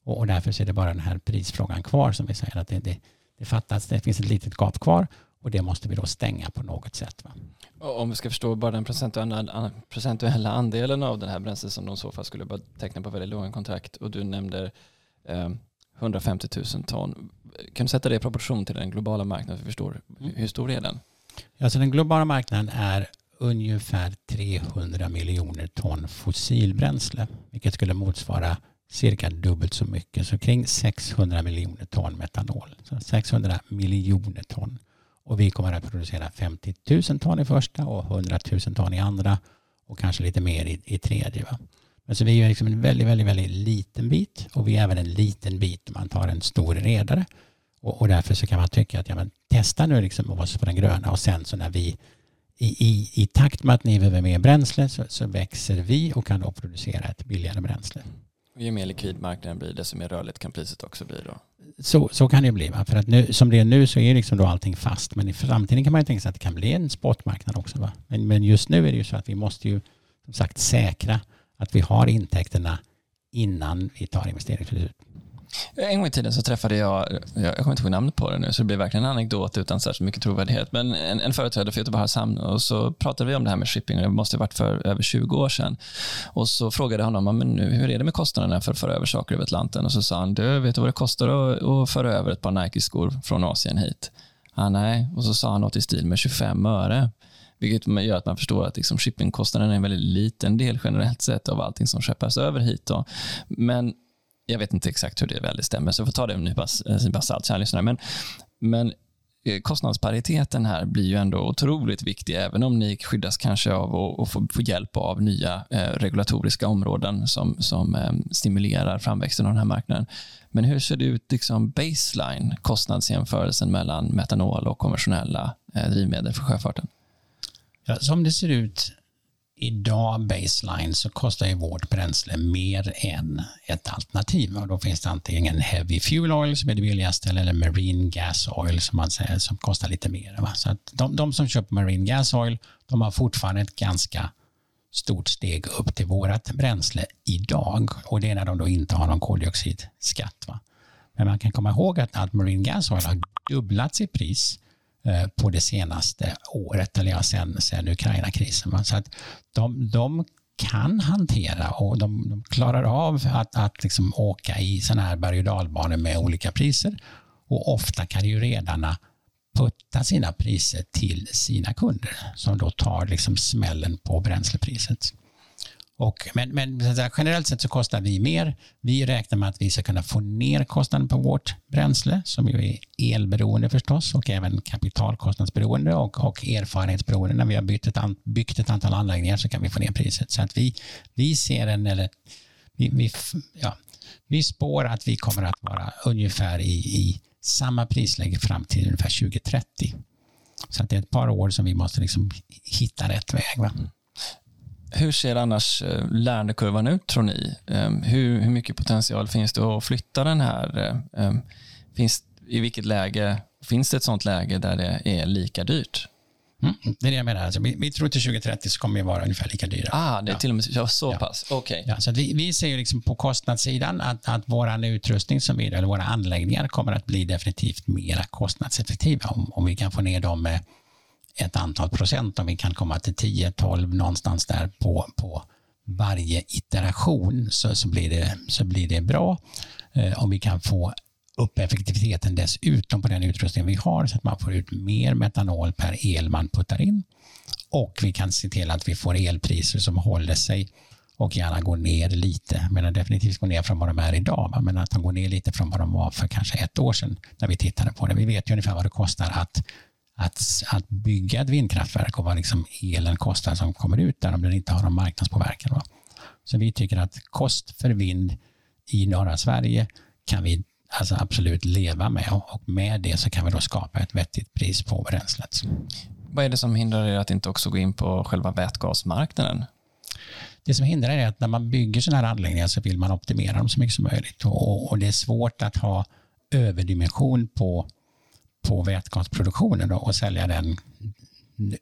Och, och därför är det bara den här prisfrågan kvar som vi säger att det, det, det fattas. Det finns ett litet gap kvar och det måste vi då stänga på något sätt. Va? Om vi ska förstå bara den procentuella, procentuella andelen av den här bränslet som de i så fall skulle teckna på väldigt låga kontrakt och du nämnde eh, 150 000 ton. Kan du sätta det i proportion till den globala marknaden? För förstår, mm. Hur stor är den? Alltså den globala marknaden är ungefär 300 miljoner ton fossilbränsle, vilket skulle motsvara cirka dubbelt så mycket, så kring 600 miljoner ton metanol. Så 600 miljoner ton. Och vi kommer att producera 50 000 ton i första och 100 000 ton i andra och kanske lite mer i, i tredje. Va? Men så vi är liksom en väldigt, väldigt, väldigt liten bit och vi är även en liten bit om man tar en stor redare. Och, och, därför så kan man tycka att ja, men testa nu liksom oss på den gröna och sen så när vi i, i, i takt med att ni behöver mer bränsle så, så växer vi och kan då producera ett billigare bränsle. Och ju mer likvid marknaden blir desto mer rörligt kan priset också bli då? Så, så kan det bli. Va? För att nu, som det är nu så är liksom då allting fast. Men i framtiden kan man ju tänka sig att det kan bli en spotmarknad också. Va? Men, men just nu är det ju så att vi måste ju som sagt säkra att vi har intäkterna innan vi tar investeringsbeslut. Eh, en gång i tiden så träffade eh, jag, jag kommer inte ihåg namnet på det nu, så det blir verkligen en anekdot utan särskilt mycket trovärdighet, men en, en företrädare för Göteborgs hamn och så pratade vi om det här med shipping och det måste ha varit för över 20 år sedan. Och så frågade jag honom, men nu, hur är det med kostnaderna för att föra över saker över Atlanten? Och så sa han, du vet du vad det kostar att, att föra över ett par Nike-skor från Asien hit? Ah, nej, och så sa han något i stil med 25 öre. Vilket gör att man förstår att liksom shippingkostnaden är en väldigt liten del generellt sett av allting som skeppas över hit. Då. Men jag vet inte exakt hur det väl stämmer, så jag får ta det med en nypa salt, kära lyssnare. Men, men eh, kostnadspariteten här blir ju ändå otroligt viktig, även om ni skyddas kanske av att få, hjälp av nya eh, regulatoriska områden som, som eh, stimulerar framväxten av den här marknaden. Men hur ser det ut liksom baseline, kostnadsjämförelsen mellan metanol och konventionella eh, drivmedel för sjöfarten? Ja, som det ser ut idag baseline så kostar ju vårt bränsle mer än ett alternativ och då finns det antingen heavy fuel oil som är det billigaste eller marine gas oil som man säger som kostar lite mer. Va? Så att de, de som köper marine gas oil de har fortfarande ett ganska stort steg upp till vårt bränsle idag och det är när de då inte har någon koldioxidskatt. Va? Men man kan komma ihåg att, att marine gas oil har dubblat sitt pris Eh, på det senaste året, eller ja, sen, sen Ukraina-krisen. Så att de, de kan hantera och de, de klarar av att, att liksom åka i sådana här berg och dalbanor med olika priser. Och ofta kan ju redarna putta sina priser till sina kunder som då tar liksom smällen på bränslepriset. Och, men men generellt sett så kostar vi mer. Vi räknar med att vi ska kunna få ner kostnaden på vårt bränsle som ju är elberoende förstås och även kapitalkostnadsberoende och, och erfarenhetsberoende. När vi har byggt ett, byggt ett antal anläggningar så kan vi få ner priset. Så att vi, vi ser en, eller vi, vi, ja, vi spår att vi kommer att vara ungefär i, i samma prisläge fram till ungefär 2030. Så att det är ett par år som vi måste liksom hitta rätt väg. Va? Hur ser annars eh, lärandekurvan ut tror ni? Ehm, hur, hur mycket potential finns det att flytta den här? Eh, ehm, finns, I vilket läge finns det ett sånt läge där det är lika dyrt? Mm, det är det jag menar. Alltså, vi, vi, tror till 2030 så kommer vi vara ungefär lika dyra. Ah, det är ja. till och med ja, så ja. pass. Okay. Ja, så vi, vi ser ju liksom på kostnadssidan att, att vår utrustning som vi, eller våra anläggningar kommer att bli definitivt mer kostnadseffektiva om, om vi kan få ner dem med ett antal procent, om vi kan komma till 10, 12 någonstans där på, på varje iteration så, så, blir det, så blir det bra. Eh, om vi kan få upp effektiviteten dessutom på den utrustning vi har så att man får ut mer metanol per el man puttar in. Och vi kan se till att vi får elpriser som håller sig och gärna går ner lite, men definitivt går ner från vad de är idag, men att de går ner lite från vad de var för kanske ett år sedan när vi tittade på det. Vi vet ju ungefär vad det kostar att att, att bygga ett vindkraftverk och vad liksom elen kostar som kommer ut där om den inte har någon marknadspåverkan. Va? Så vi tycker att kost för vind i norra Sverige kan vi alltså absolut leva med och med det så kan vi då skapa ett vettigt pris på bränslet. Vad är det som hindrar er att inte också gå in på själva vätgasmarknaden? Det som hindrar är att när man bygger sådana här anläggningar så vill man optimera dem så mycket som möjligt och, och det är svårt att ha överdimension på på vätgasproduktionen och sälja den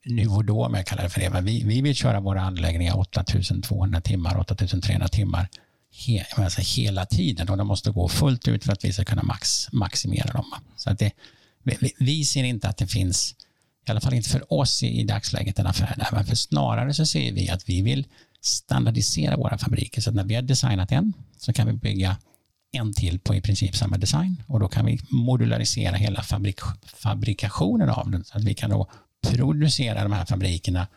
nu och då, om jag kallar det för det. Men vi, vi vill köra våra anläggningar 8200 timmar, 8300 timmar he, alltså hela tiden och de måste gå fullt ut för att vi ska kunna max, maximera dem. Så att det, vi, vi ser inte att det finns, i alla fall inte för oss i, i dagsläget, en affär där. Men för snarare så ser vi att vi vill standardisera våra fabriker så att när vi har designat en så kan vi bygga en till på i princip samma design och då kan vi modularisera hela fabrik fabrikationen av den så att vi kan då producera de här fabrikerna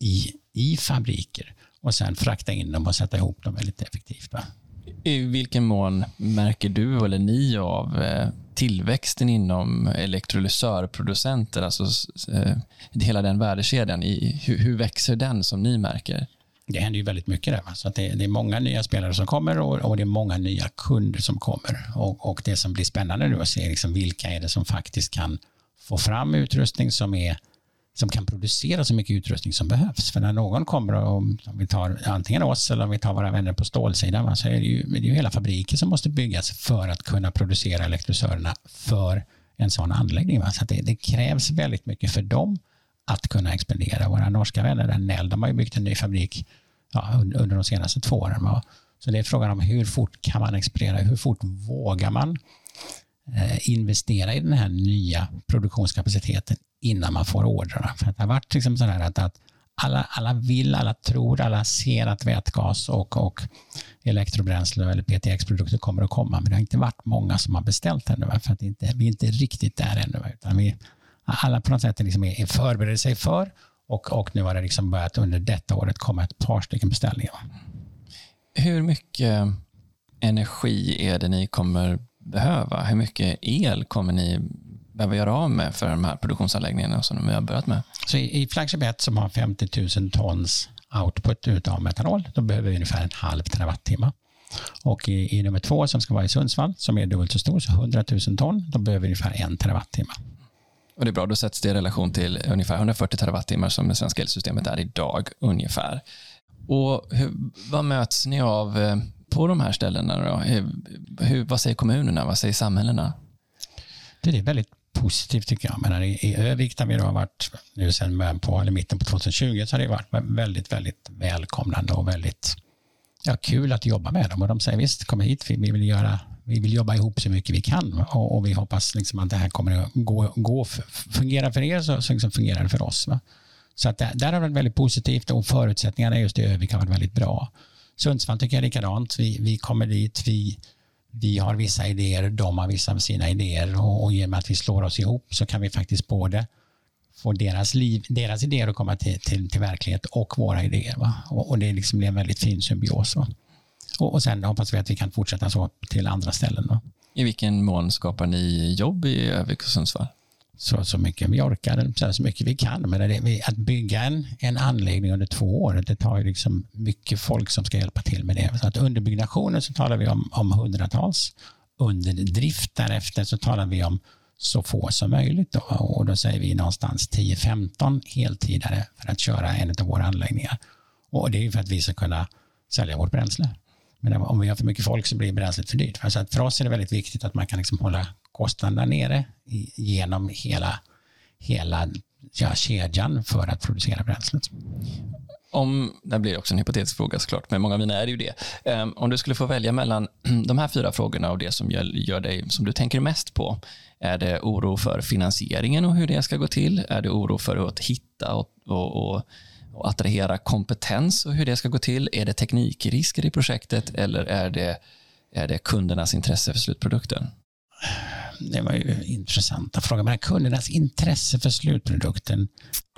i, i fabriker och sen frakta in dem och sätta ihop dem väldigt effektivt. Va? I vilken mån märker du eller ni av eh, tillväxten inom elektrolysörproducenter, alltså eh, hela den värdekedjan? hur växer den som ni märker? Det händer ju väldigt mycket där. Va? Så att det, det, är många nya spelare som kommer och, och, det är många nya kunder som kommer. Och, och det som blir spännande nu att se liksom vilka är det som faktiskt kan få fram utrustning som, är, som kan producera så mycket utrustning som behövs. För när någon kommer och om vi tar antingen oss eller om vi tar våra vänner på stålsidan va, så är det, ju, det är ju hela fabriker som måste byggas för att kunna producera elektrosörerna för en sån anläggning. Va? Så det, det krävs väldigt mycket för dem att kunna expandera. Våra norska vänner, där Nell, de har ju byggt en ny fabrik ja, under de senaste två åren. Så det är frågan om hur fort kan man expandera, hur fort vågar man eh, investera i den här nya produktionskapaciteten innan man får ordrarna. För det har varit liksom så att, att alla, alla vill, alla tror, alla ser att vätgas och, och elektrobränsle eller PTX-produkter kommer att komma, men det har inte varit många som har beställt ännu, för att inte, vi är inte riktigt där ännu. Utan vi, alla på något sätt liksom är, är förbereder sig för och, och nu har det liksom börjat under detta året komma ett par stycken beställningar. Hur mycket energi är det ni kommer behöva? Hur mycket el kommer ni behöver göra av med för de här produktionsanläggningarna som vi har börjat med? Så i, i flagship 1 som har 50 000 tons output av metanol, då behöver vi ungefär en halv terawattimme. Och i, i nummer två som ska vara i Sundsvall, som är dubbelt så stor, så 100 000 ton, då behöver vi ungefär en terawattimme. Och det är bra, då sätts det i relation till ungefär 140 terawattimmar som det svenska elsystemet är idag ungefär. Och hur, vad möts ni av eh, på de här ställena? Då? Hur, vad säger kommunerna? Vad säger samhällena? Det är väldigt positivt tycker jag. Men i, Övik där vi har varit nu sedan på, eller mitten på 2020 så har det varit väldigt, väldigt välkomnande och väldigt ja, kul att jobba med dem. Och de säger visst, kom hit, vi vill göra vi vill jobba ihop så mycket vi kan och, och vi hoppas liksom att det här kommer att gå, gå fungera för er så, så liksom fungerar det för oss. Va? Så att det där har varit väldigt positivt och förutsättningarna just i Övik har varit väldigt bra. Sundsvall tycker jag är likadant. Vi, vi kommer dit, vi, vi har vissa idéer, de har vissa av sina idéer och, och genom att vi slår oss ihop så kan vi faktiskt både få deras, liv, deras idéer att komma till, till, till verklighet och våra idéer. Va? Och, och det liksom blir en väldigt fin symbios. Va? Och, och sen hoppas vi att vi kan fortsätta så till andra ställen. Va? I vilken mån skapar ni jobb i Övik och Sundsvall? så, så mycket vi orkar, så, så mycket vi kan. Men det, att bygga en, en anläggning under två år, det tar ju liksom mycket folk som ska hjälpa till med det. Så att under byggnationen så talar vi om, om hundratals. Under drift därefter så talar vi om så få som möjligt. Då. Och då säger vi någonstans 10-15 heltidare för att köra en av våra anläggningar. Och det är för att vi ska kunna sälja vårt bränsle. Men om vi har för mycket folk så blir bränslet för dyrt. Så för oss är det väldigt viktigt att man kan liksom hålla kostnaderna nere genom hela, hela ja, kedjan för att producera bränslet. Om, det blir också en hypotetisk fråga såklart, men många av mina är ju det. Ehm, om du skulle få välja mellan [clears throat] de här fyra frågorna och det som gör, gör dig, som du tänker mest på, är det oro för finansieringen och hur det ska gå till? Är det oro för att hitta och, och, och, och attrahera kompetens och hur det ska gå till? Är det teknikrisker i projektet eller är det, är det kundernas intresse för slutprodukten? det var ju intressanta frågor. Men kundernas intresse för slutprodukten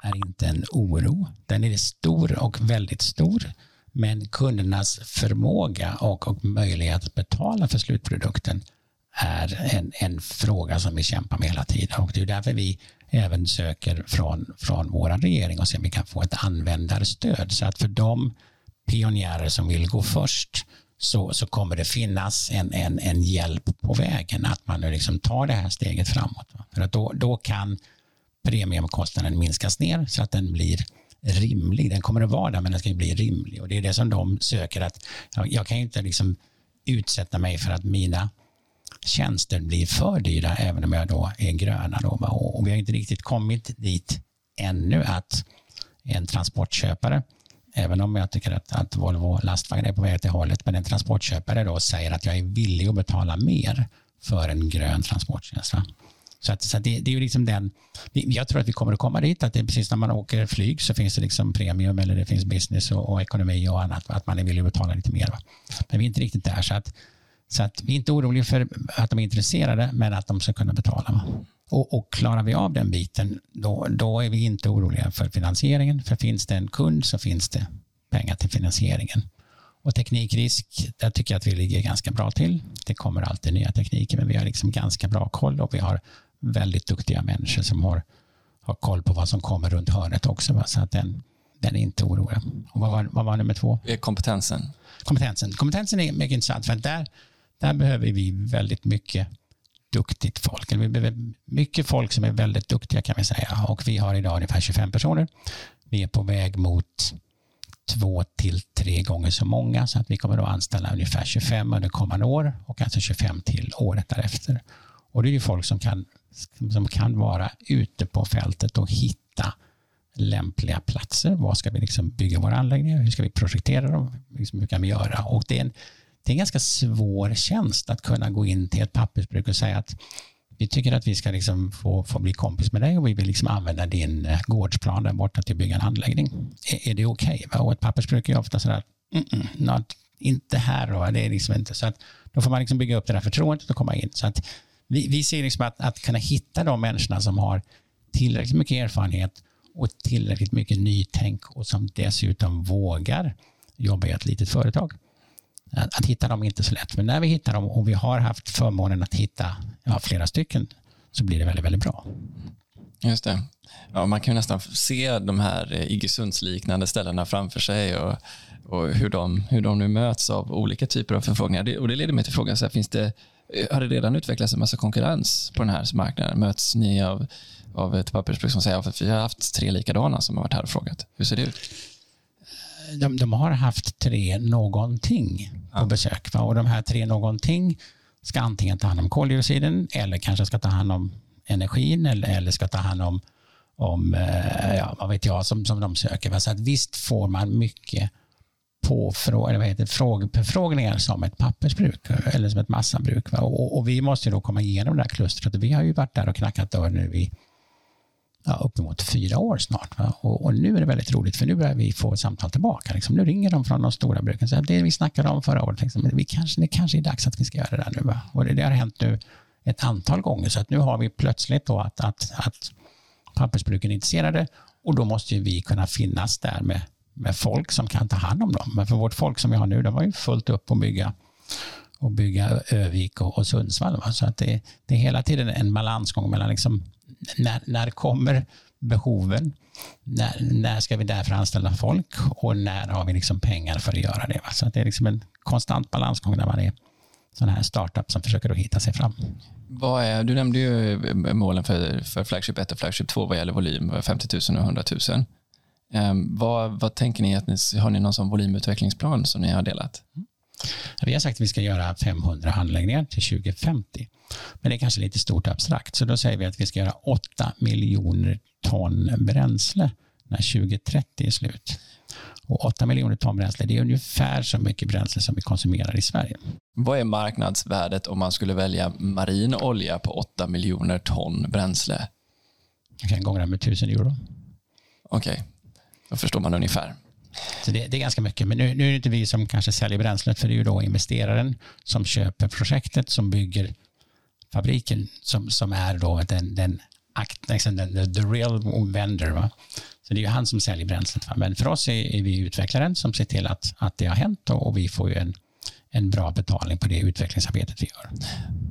är inte en oro. Den är stor och väldigt stor. Men kundernas förmåga och, och möjlighet att betala för slutprodukten är en, en fråga som vi kämpar med hela tiden. Och det är därför vi även söker från, från vår regering och ser om vi kan få ett användarstöd. Så att för de pionjärer som vill gå först så, så kommer det finnas en, en, en hjälp på vägen att man nu liksom tar det här steget framåt. För att då, då kan premiumkostnaden minskas ner så att den blir rimlig. Den kommer att vara där men den ska bli rimlig och det är det som de söker att jag, jag kan inte liksom utsätta mig för att mina tjänster blir för dyra även om jag då är gröna. Då. Och vi har inte riktigt kommit dit ännu att en transportköpare Även om jag tycker att, att Volvo lastvagn är på väg till hållet, men en transportköpare då säger att jag är villig att betala mer för en grön transporttjänst. Så, att, så att det, det, är ju liksom den, jag tror att vi kommer att komma dit, att det är precis när man åker flyg så finns det liksom premium eller det finns business och, och ekonomi och annat, att man är villig att betala lite mer. Va? Men vi är inte riktigt där, så att, så att vi är inte oroliga för att de är intresserade, men att de ska kunna betala. Och, och, klarar vi av den biten, då, då är vi inte oroliga för finansieringen. För finns det en kund så finns det pengar till finansieringen. Och teknikrisk, där tycker jag att vi ligger ganska bra till. Det kommer alltid nya tekniker, men vi har liksom ganska bra koll och vi har väldigt duktiga människor som har, har koll på vad som kommer runt hörnet också. Va? Så att den, den är inte orolig. Och vad, var, vad var nummer två? Kompetensen. Kompetensen. Kompetensen är mycket intressant för där, där behöver vi väldigt mycket duktigt folk. Vi behöver mycket folk som är väldigt duktiga kan vi säga. Och vi har idag ungefär 25 personer. Vi är på väg mot två till tre gånger så många så att vi kommer att anställa ungefär 25 under kommande år och alltså 25 till året därefter. Och det är ju folk som kan, som kan vara ute på fältet och hitta lämpliga platser. Var ska vi liksom bygga våra anläggningar? Hur ska vi projektera dem? Liksom hur kan vi göra? Och det är en det är en ganska svår tjänst att kunna gå in till ett pappersbruk och säga att vi tycker att vi ska liksom få, få bli kompis med dig och vi vill liksom använda din eh, gårdsplan där borta till att bygga en anläggning. Är, är det okej? Okay? Och ett pappersbruk är ofta sådär, mm -mm, not, inte här då, det är liksom inte så att då får man liksom bygga upp det där förtroendet och komma in. Så att vi, vi ser liksom att, att kunna hitta de människorna som har tillräckligt mycket erfarenhet och tillräckligt mycket nytänk och som dessutom vågar jobba i ett litet företag. Att, att hitta dem är inte så lätt, men när vi hittar dem och vi har haft förmånen att hitta ja, flera stycken så blir det väldigt, väldigt bra. Just det. Ja, man kan nästan se de här eh, Iggesundsliknande ställena framför sig och, och hur, de, hur de nu möts av olika typer av förfrågningar. Det, och det leder mig till frågan, så här, finns det, eh, har det redan utvecklats en massa konkurrens på den här marknaden? Möts ni av, av ett pappersbruk som säger att vi har haft tre likadana som har varit här och frågat? Hur ser det ut? De, de har haft tre någonting på besök. Va? Och de här tre någonting ska antingen ta hand om koldioxiden eller kanske ska ta hand om energin eller, eller ska ta hand om, om eh, ja, vad vet jag, som, som de söker. Så att visst får man mycket frågeförfrågningar som ett pappersbruk eller som ett massabruk. Och, och, vi måste då komma igenom det här klustret. Vi har ju varit där och knackat dörr nu i ja, uppemot fyra år snart. Och, och, nu är det väldigt roligt för nu börjar vi få samtal tillbaka. Liksom. Nu ringer de från de stora bruken och säger det vi snackade om förra året, liksom, vi kanske, det kanske är dags att vi ska göra det där nu. Va? Och det, det har hänt nu ett antal gånger. Så att nu har vi plötsligt då att, att, att pappersbruken är intresserade och då måste ju vi kunna finnas där med, med folk som kan ta hand om dem. Men för vårt folk som vi har nu, de var ju fullt upp att bygga och bygga Övik och, och Sundsvall. Va? Så att det, det är hela tiden en balansgång mellan liksom, när, när kommer behoven? När, när ska vi därför anställa folk och när har vi liksom pengar för att göra det? Va? Så det är liksom en konstant balansgång när man är sådana här startups som försöker att hitta sig fram. Vad är, du nämnde ju målen för, för Flagship 1 och Flagship 2 vad gäller volym, 50 000 och 100 000. Um, vad, vad tänker ni, att ni, har ni någon sån volymutvecklingsplan som ni har delat? Mm. Vi har sagt att vi ska göra 500 anläggningar till 2050. Men det är kanske lite stort abstrakt, så då säger vi att vi ska göra 8 miljoner ton bränsle när 2030 är slut. Och 8 miljoner ton bränsle, det är ungefär så mycket bränsle som vi konsumerar i Sverige. Vad är marknadsvärdet om man skulle välja marin olja på 8 miljoner ton bränsle? Jag kan gånga med 1000 euro. Okej, okay. då förstår man ungefär. Så det, det, är ganska mycket, men nu, nu, är det inte vi som kanske säljer bränslet, för det är ju då investeraren som köper projektet, som bygger fabriken, som, som är då den, den, liksom den the real vendor. Va? Så det är ju han som säljer bränslet. Va? Men för oss är, är, vi utvecklaren som ser till att, att det har hänt och, och vi får ju en, en bra betalning på det utvecklingsarbetet vi gör.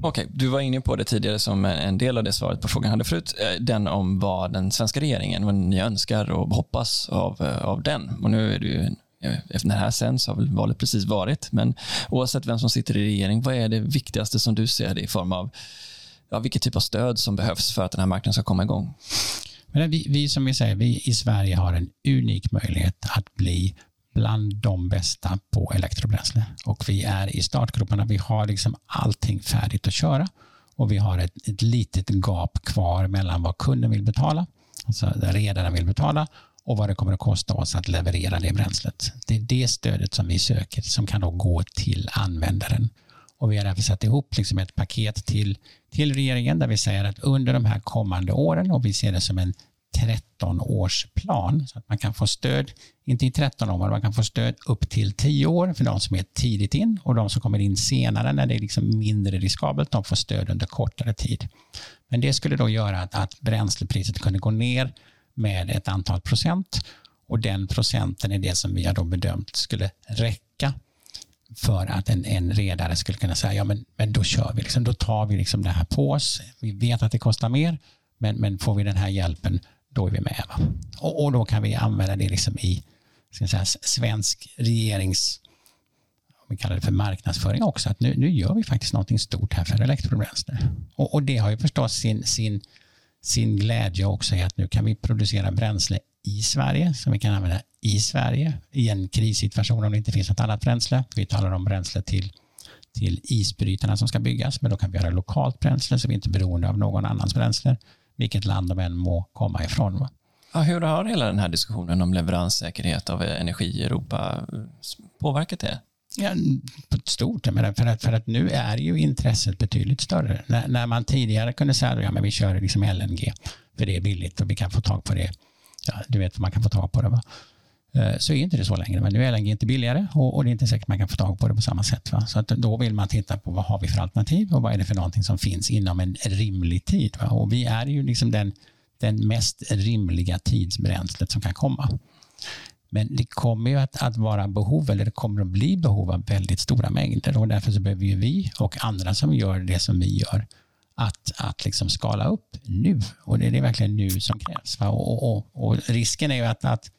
Okej, du var inne på det tidigare som en del av det svaret på frågan hade förut, eh, den om vad den svenska regeringen, vad ni önskar och hoppas av, eh, av den. Och nu är det ju efter när det här sänds har väl valet precis varit, men oavsett vem som sitter i regering, vad är det viktigaste som du ser det i form av, ja, vilket typ av stöd som behövs för att den här marknaden ska komma igång? Men vi, vi, som vi säger, vi i Sverige har en unik möjlighet att bli bland de bästa på elektrobränsle. Och vi är i startgroparna. Vi har liksom allting färdigt att köra och vi har ett, ett litet gap kvar mellan vad kunden vill betala, alltså redaren vill betala och vad det kommer att kosta oss att leverera det bränslet. Det är det stödet som vi söker som kan då gå till användaren. Och vi har därför satt ihop liksom ett paket till, till regeringen där vi säger att under de här kommande åren och vi ser det som en 13-årsplan så att man kan få stöd, inte i 13 år, man kan få stöd upp till 10 år för de som är tidigt in och de som kommer in senare när det är liksom mindre riskabelt, de får stöd under kortare tid. Men det skulle då göra att, att bränslepriset kunde gå ner med ett antal procent och den procenten är det som vi har då bedömt skulle räcka för att en, en redare skulle kunna säga ja men, men då kör vi, liksom, då tar vi liksom det här på oss. Vi vet att det kostar mer, men, men får vi den här hjälpen då är vi med. Och, och, då kan vi använda det liksom i ska säga, svensk regerings vi kallar det för marknadsföring också, att nu, nu gör vi faktiskt någonting stort här för elektrobränsle. Och, och det har ju förstås sin, sin, sin glädje också i att nu kan vi producera bränsle i Sverige som vi kan använda i Sverige i en krissituation om det inte finns något annat bränsle. Vi talar om bränsle till, till isbrytarna som ska byggas, men då kan vi göra lokalt bränsle så vi är inte är beroende av någon annans bränsle vilket land de än må komma ifrån. Va? Ja, hur har hela den här diskussionen om leveranssäkerhet av energi i Europa påverkat det? Ja, på ett stort, för att, för att nu är ju intresset betydligt större. När, när man tidigare kunde säga att ja, vi kör liksom LNG, för det är billigt och vi kan få tag på det. Ja, du vet, man kan få tag på det. Va? Eh, så är inte det så längre. Men nu är LNG inte billigare och, och det är inte säkert man kan få tag på det på samma sätt. Va? Så att då vill man titta på vad har vi för alternativ och vad är det för någonting som finns inom en rimlig tid. Va? Och vi är ju liksom den, den mest rimliga tidsbränslet som kan komma. Men det kommer ju att, att, vara behov, eller det kommer att bli behov av väldigt stora mängder och därför så behöver ju vi och andra som gör det som vi gör att, att liksom skala upp nu. Och det är verkligen nu som krävs. Och, och, och, risken är ju att, att,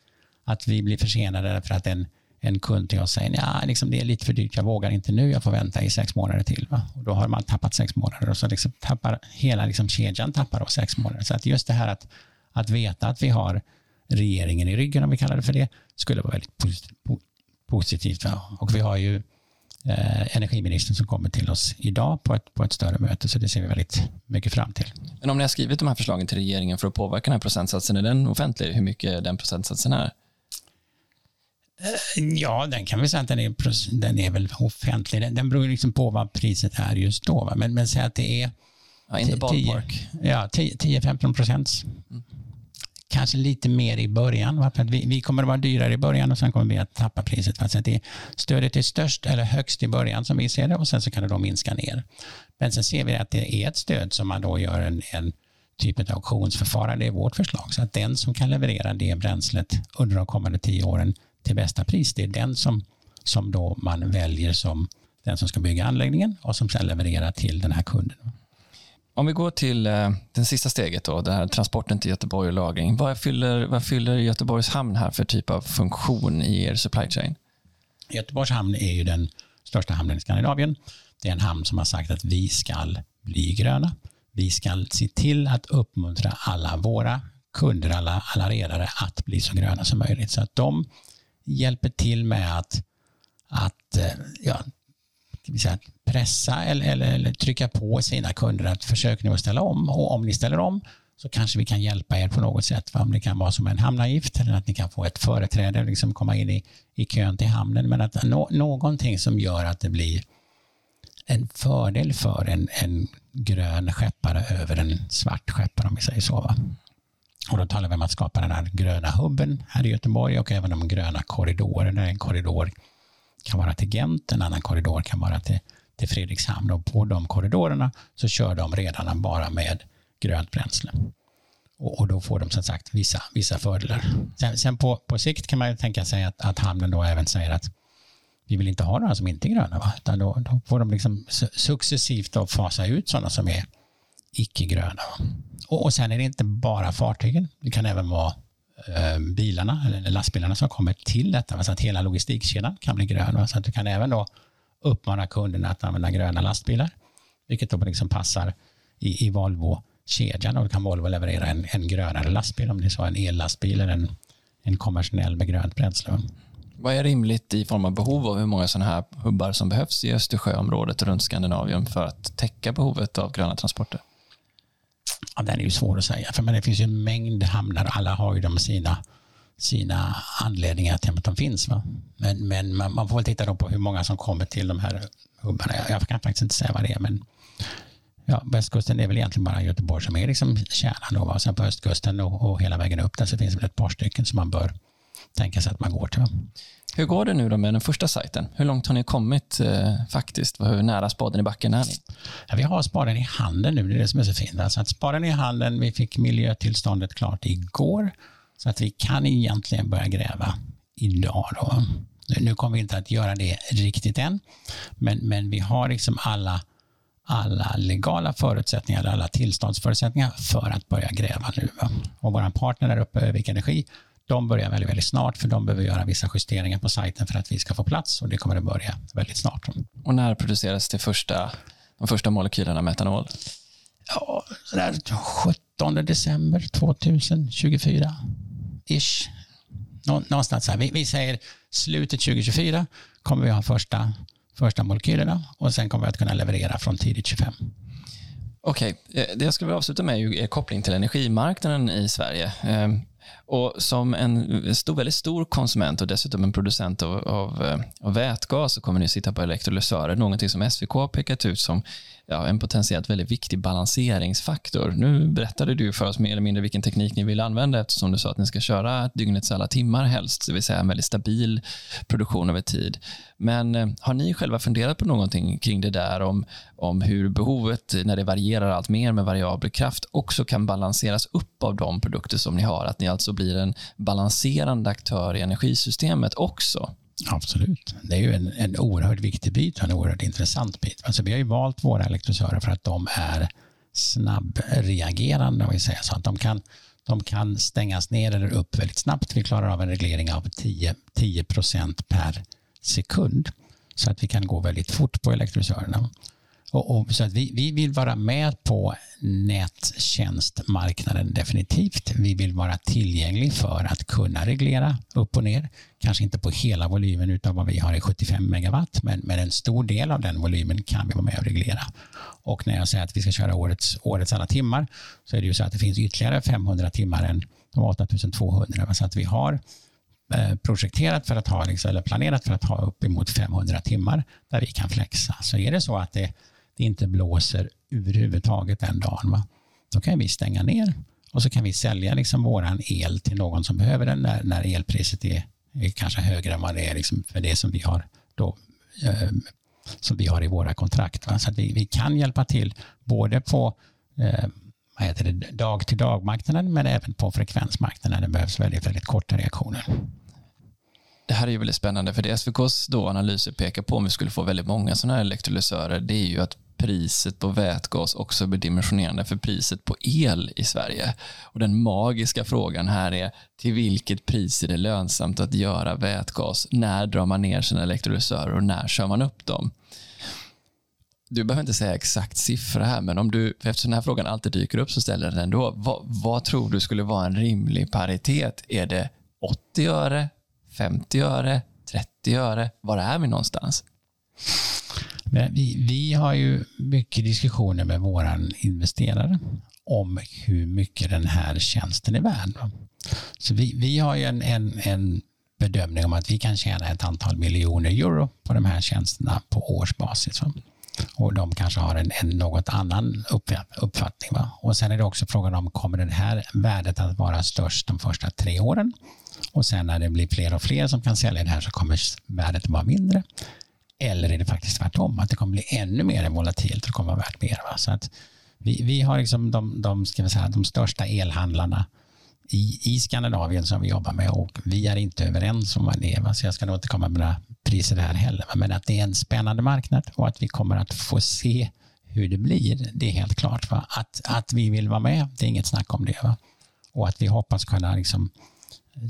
att vi blir försenade för att en, en kund till oss säger ja, liksom det är lite för dyrt, jag vågar inte nu, jag får vänta i sex månader till. Va? Och då har man tappat sex månader och så liksom tappar hela liksom kedjan tappar då sex månader. Så att just det här att, att veta att vi har regeringen i ryggen, om vi kallar det för det, skulle vara väldigt positivt. Va? Och vi har ju eh, energiministern som kommer till oss idag på ett, på ett större möte, så det ser vi väldigt mycket fram till. Men om ni har skrivit de här förslagen till regeringen för att påverka den här procentsatsen, är den offentlig? Hur mycket den procentsatsen är? Eh, ja, den kan vi säga att den är, den är väl offentlig. Den, den beror liksom på vad priset är just då. Va? Men, men säg att det är ja, in the ballpark. Ja, 10-15 procent. Mm kanske lite mer i början. För att vi, vi, kommer att vara dyrare i början och sen kommer vi att tappa priset. För att det, stödet är störst eller högst i början som vi ser det och sen så kan det då minska ner. Men sen ser vi att det är ett stöd som man då gör en, en typ av auktionsförfarande i vårt förslag. Så att den som kan leverera det bränslet under de kommande tio åren till bästa pris, det är den som, som då man väljer som den som ska bygga anläggningen och som sen levererar till den här kunden. Om vi går till eh, det sista steget, då, den här transporten till Göteborg och lagring. Vad fyller, vad fyller Göteborgs hamn här för typ av funktion i er supply chain? Göteborgs hamn är ju den största hamnen i Skandinavien. Det är en hamn som har sagt att vi ska bli gröna. Vi ska se till att uppmuntra alla våra kunder, alla, alla redare att bli så gröna som möjligt. Så att de hjälper till med att, att eh, ja, säga, pressa eller, eller, eller, trycka på sina kunder att försök nu att ställa om och om ni ställer om så kanske vi kan hjälpa er på något sätt. Om det kan vara som en hamnavgift eller att ni kan få ett företräde, liksom komma in i, i kön till hamnen. Men att nå, någonting som gör att det blir en fördel för en, en grön skeppare över en svart skeppare om vi säger så. Va? Och då talar vi om att skapa den här gröna hubben här i Göteborg och även de gröna korridorerna. En korridor kan vara till Gent, en annan korridor kan vara till, till Fredrikshamn och på de korridorerna så kör de redarna bara med grönt bränsle. Och, och, då får de som sagt vissa, vissa fördelar. Sen, sen på, på sikt kan man ju tänka sig att, att hamnen då även säger att vi vill inte ha några som inte är gröna, va? utan då, då får de liksom successivt då fasa ut sådana som är icke-gröna. Och, och sen är det inte bara fartygen, det kan även vara eh, bilarna eller lastbilarna som kommer till detta. Så att hela logistikkedjan kan bli grön. Så att du kan även då uppmana kunderna att använda gröna lastbilar. Vilket då liksom passar i, i Volvo-kedjan. Och då kan Volvo leverera en, en grönare lastbil om det är så en ellastbil eller en, en konventionell med grönt bränsle. Vad är rimligt i form av behov av hur många sådana här hubbar som behövs i Östersjöområdet runt Skandinavien för att täcka behovet av gröna transporter? Ja, den är ju svår att säga, för men det finns ju en mängd hamnar alla har ju de sina, sina anledningar till att de finns. Va? Men, men man, man får väl titta då på hur många som kommer till de här hubbarna. Jag, jag kan faktiskt inte säga vad det är, men ja, västkusten är väl egentligen bara Göteborg som är liksom kärnan. Då, va? Sen på östkusten och, och hela vägen upp där så finns det väl ett par stycken som man bör tänka sig att man går till. Va? Hur går det nu då med den första sajten? Hur långt har ni kommit eh, faktiskt? Hur nära spaden i backen är ni? Ja, vi har spaden i handen nu, det är det som är så fint. Alltså att spaden i handen, vi fick miljötillståndet klart igår, så att vi kan egentligen börja gräva idag. Då. Nu kommer vi inte att göra det riktigt än, men, men vi har liksom alla alla legala förutsättningar, alla tillståndsförutsättningar för att börja gräva nu. Och vår partner där uppe, Övik Energi, de börjar väldigt, väldigt snart för de behöver göra vissa justeringar på sajten för att vi ska få plats och det kommer att börja väldigt snart. Och när produceras det första, de första molekylerna metanol? Ja, sådär 17 december 2024 ish. Någonstans här. Vi, vi säger slutet 2024 kommer vi ha första, första molekylerna och sen kommer vi att kunna leverera från tidigt 25. Okej, okay. Eh, det jag skulle vilja avsluta med är koppling till energimarknaden i Sverige. Och som en stor, väldigt stor konsument och dessutom en producent av, av, eh, av vätgas så kommer ni sitta på elektrolysörer, någonting som SVK har pekat ut som ja, en potentiellt väldigt viktig balanseringsfaktor. Nu berättade du för oss mer eller mindre vilken teknik ni vill använda eftersom du sa att ni ska köra dygnets alla timmar helst, det vill säga en väldigt stabil produktion över tid. Men eh, har ni själva funderat på någonting kring det där om, om hur behovet, när det varierar allt mer med variabel kraft, också kan balanseras upp av de produkter som ni har? Att ni alltså blir en balanserande aktör i energisystemet också? Absolut. Det är ju en, en oerhört viktig bit och en oerhört intressant bit. Alltså vi har ju valt våra elektrosörer för att de är snabbreagerande, om vi säger så. Att de kan, de kan stängas ner eller upp väldigt snabbt. Vi klarar av en reglering av 10, 10 per sekund. Så att vi kan gå väldigt fort på elektrolysörerna. Och, och, så att vi, vi vill vara med på nättjänstmarknaden definitivt. Vi vill vara tillgänglig för att kunna reglera upp och ner. Kanske inte på hela volymen utav vad vi har i 75 megawatt, men, men en stor del av den volymen kan vi vara med och reglera. Och när jag säger att vi ska köra årets, årets alla timmar så är det ju så att det finns ytterligare 500 timmar än de 8200. Så att vi har eh, projekterat för att ha, liksom, eller planerat för att ha uppemot 500 timmar där vi kan flexa. Så är det så att det det inte blåser överhuvudtaget den dagen, va? då kan vi stänga ner och så kan vi sälja liksom våran el till någon som behöver den när, när elpriset är, är kanske högre än vad det är liksom för det som vi har då, eh, som vi har i våra kontrakt. Va? Så att vi, vi kan hjälpa till både på eh, vad heter det, dag till dag-marknaden men även på frekvensmarknaden. Det behövs väldigt, väldigt korta reaktioner. Det här är ju väldigt spännande, för det SVKs då analyser pekar på om vi skulle få väldigt många sådana här elektrolysörer, det är ju att priset på vätgas också blir dimensionerande för priset på el i Sverige. Och den magiska frågan här är till vilket pris är det lönsamt att göra vätgas? När drar man ner sina elektrolysörer och när kör man upp dem? Du behöver inte säga exakt siffra här, men om du, eftersom den här frågan alltid dyker upp så ställer den ändå. Vad, vad tror du skulle vara en rimlig paritet? Är det 80 öre, 50 öre, 30 öre? Var är vi någonstans? Men vi, vi har ju mycket diskussioner med våra investerare om hur mycket den här tjänsten är värd. Så vi, vi har ju en, en, en bedömning om att vi kan tjäna ett antal miljoner euro på de här tjänsterna på årsbasis. Och de kanske har en, en något annan uppfattning. Va? Och sen är det också frågan om kommer det här värdet att vara störst de första tre åren? Och sen när det blir fler och fler som kan sälja det här så kommer värdet att vara mindre. Eller är det faktiskt tvärtom, att det kommer bli ännu mer volatilt och det kommer vara värt mer. Va? Så att vi, vi har liksom de, de, ska vi säga, de största elhandlarna i, i Skandinavien som vi jobbar med och vi är inte överens om vad det är. Va? Så jag ska nog inte komma med några priser här heller. Va? Men att det är en spännande marknad och att vi kommer att få se hur det blir, det är helt klart. Va? Att, att vi vill vara med, det är inget snack om det. Va? Och att vi hoppas kunna liksom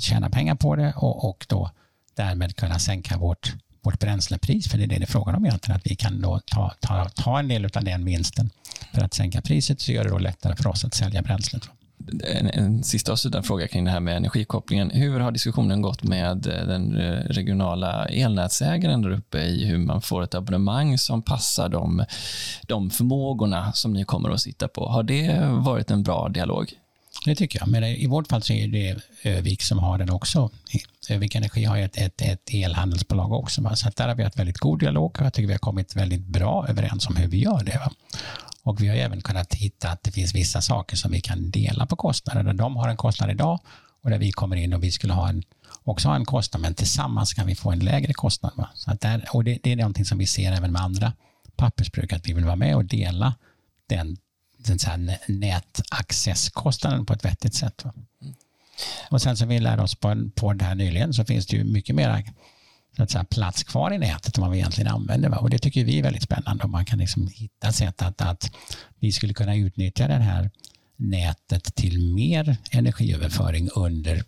tjäna pengar på det och, och då därmed kunna sänka vårt vårt bränslepris, för det är det det är frågan om egentligen, att vi kan då ta, ta, ta en del av den vinsten för att sänka priset så gör det då lättare för oss att sälja bränslet. En, en sista avslutande fråga kring det här med energikopplingen. Hur har diskussionen gått med eh, den eh, regionala elnätsägaren där uppe i hur man får ett abonnemang som passar de, de förmågorna som ni kommer att sitta på? Har det varit en bra dialog? Det tycker jag. Men i vårt fall så är det Övik som har den också. Övik Energi har ett, ett, ett elhandelsbolag också. Va? Så där har vi haft väldigt god dialog och jag tycker vi har kommit väldigt bra överens om hur vi gör det. Va? Och vi har även kunnat hitta att det finns vissa saker som vi kan dela på kostnader. Där de har en kostnad idag och där vi kommer in och vi skulle ha en, också ha en kostnad, men tillsammans kan vi få en lägre kostnad. Va? Så att där, och det, det är någonting som vi ser även med andra pappersbruk, att vi vill vara med och dela den nätaccesskostnaden på ett vettigt sätt. Och sen som vi lärde oss på, en podd här nyligen så finns det ju mycket mer så att säga, plats kvar i nätet än vad vi egentligen använder. Va? Och det tycker vi är väldigt spännande om man kan liksom hitta sätt att, att vi skulle kunna utnyttja det här nätet till mer energiöverföring under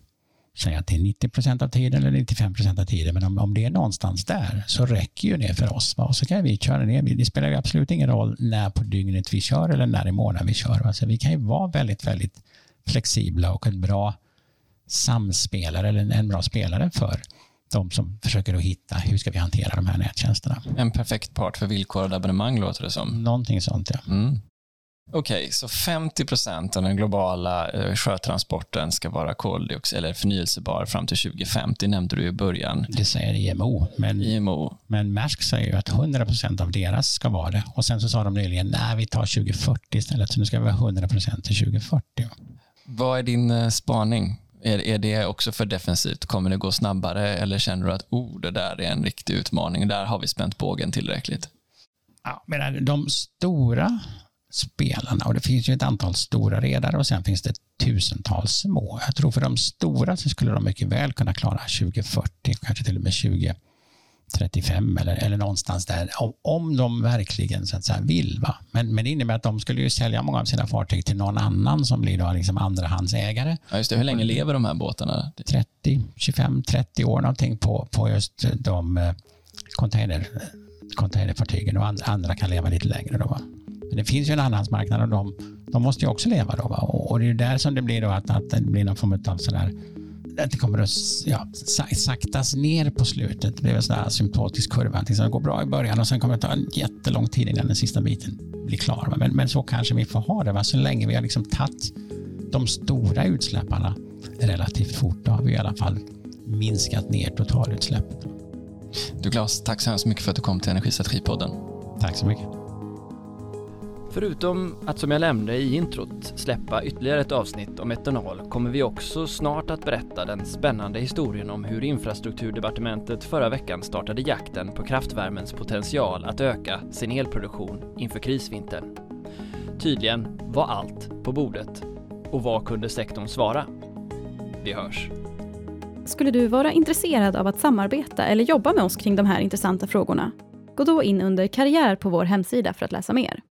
säga till 90 procent av tiden eller 95 procent av tiden. Men om, om det är någonstans där så räcker ju det för oss. Va? Och så kan vi köra ner. Det spelar ju absolut ingen roll när på dygnet vi kör eller när i månaden vi kör. Va? Så vi kan ju vara väldigt, väldigt flexibla och en bra samspelare eller en bra spelare för de som försöker att hitta hur ska vi hantera de här nättjänsterna. En perfekt part för villkorade abonnemang låter det som. Någonting sånt ja. Mm. Okej, okay, så 50 procent av den globala eh, sjötransporten ska vara koldioxid eller förnyelsebar fram till 2050, nämnde du i början. Det säger IMO, men, IMO. men Maersk säger ju att 100 procent av deras ska vara det. Och sen så sa de nyligen, nej vi tar 2040 istället, så nu ska vi ha 100 procent till 2040. Vad är din eh, spaning? Är, är det också för defensivt? Kommer det gå snabbare eller känner du att oh, det där är en riktig utmaning? Där har vi spänt bågen tillräckligt. Ja, men de stora spelarna och det finns ju ett antal stora redare och sen finns det tusentals små. Jag tror för de stora så skulle de mycket väl kunna klara 2040, kanske till och med 35 eller, eller någonstans där, om, om de verkligen så att säga, vill. Va? Men, men det innebär att de skulle ju sälja många av sina fartyg till någon annan som blir då liksom andrahandsägare. Ja, just det. Hur länge lever de här båtarna? 30, 25, 30 år någonting på, på just de eh, container, containerfartygen och andra, andra kan leva lite längre. Då, va? Det finns ju en andrahandsmarknad och de, de måste ju också leva. Då? Och, och det är där som det blir då att, att det blir någon form av sådär att det kommer att ja, saktas ner på slutet. Det blir en sån här symptotisk kurva. Det går bra i början och sen kommer det ta en jättelång tid innan den sista biten blir klar. Men, men så kanske vi får ha det. Va? Så länge vi har liksom tagit de stora utsläpparna relativt fort, då har vi i alla fall minskat ner totalutsläppet. Du Claes, tack så hemskt mycket för att du kom till Energistrategipodden. Tack så mycket. Förutom att som jag nämnde i introt släppa ytterligare ett avsnitt om etanol kommer vi också snart att berätta den spännande historien om hur infrastrukturdepartementet förra veckan startade jakten på kraftvärmens potential att öka sin elproduktion inför krisvintern. Tydligen var allt på bordet. Och vad kunde sektorn svara? Vi hörs. Skulle du vara intresserad av att samarbeta eller jobba med oss kring de här intressanta frågorna? Gå då in under karriär på vår hemsida för att läsa mer.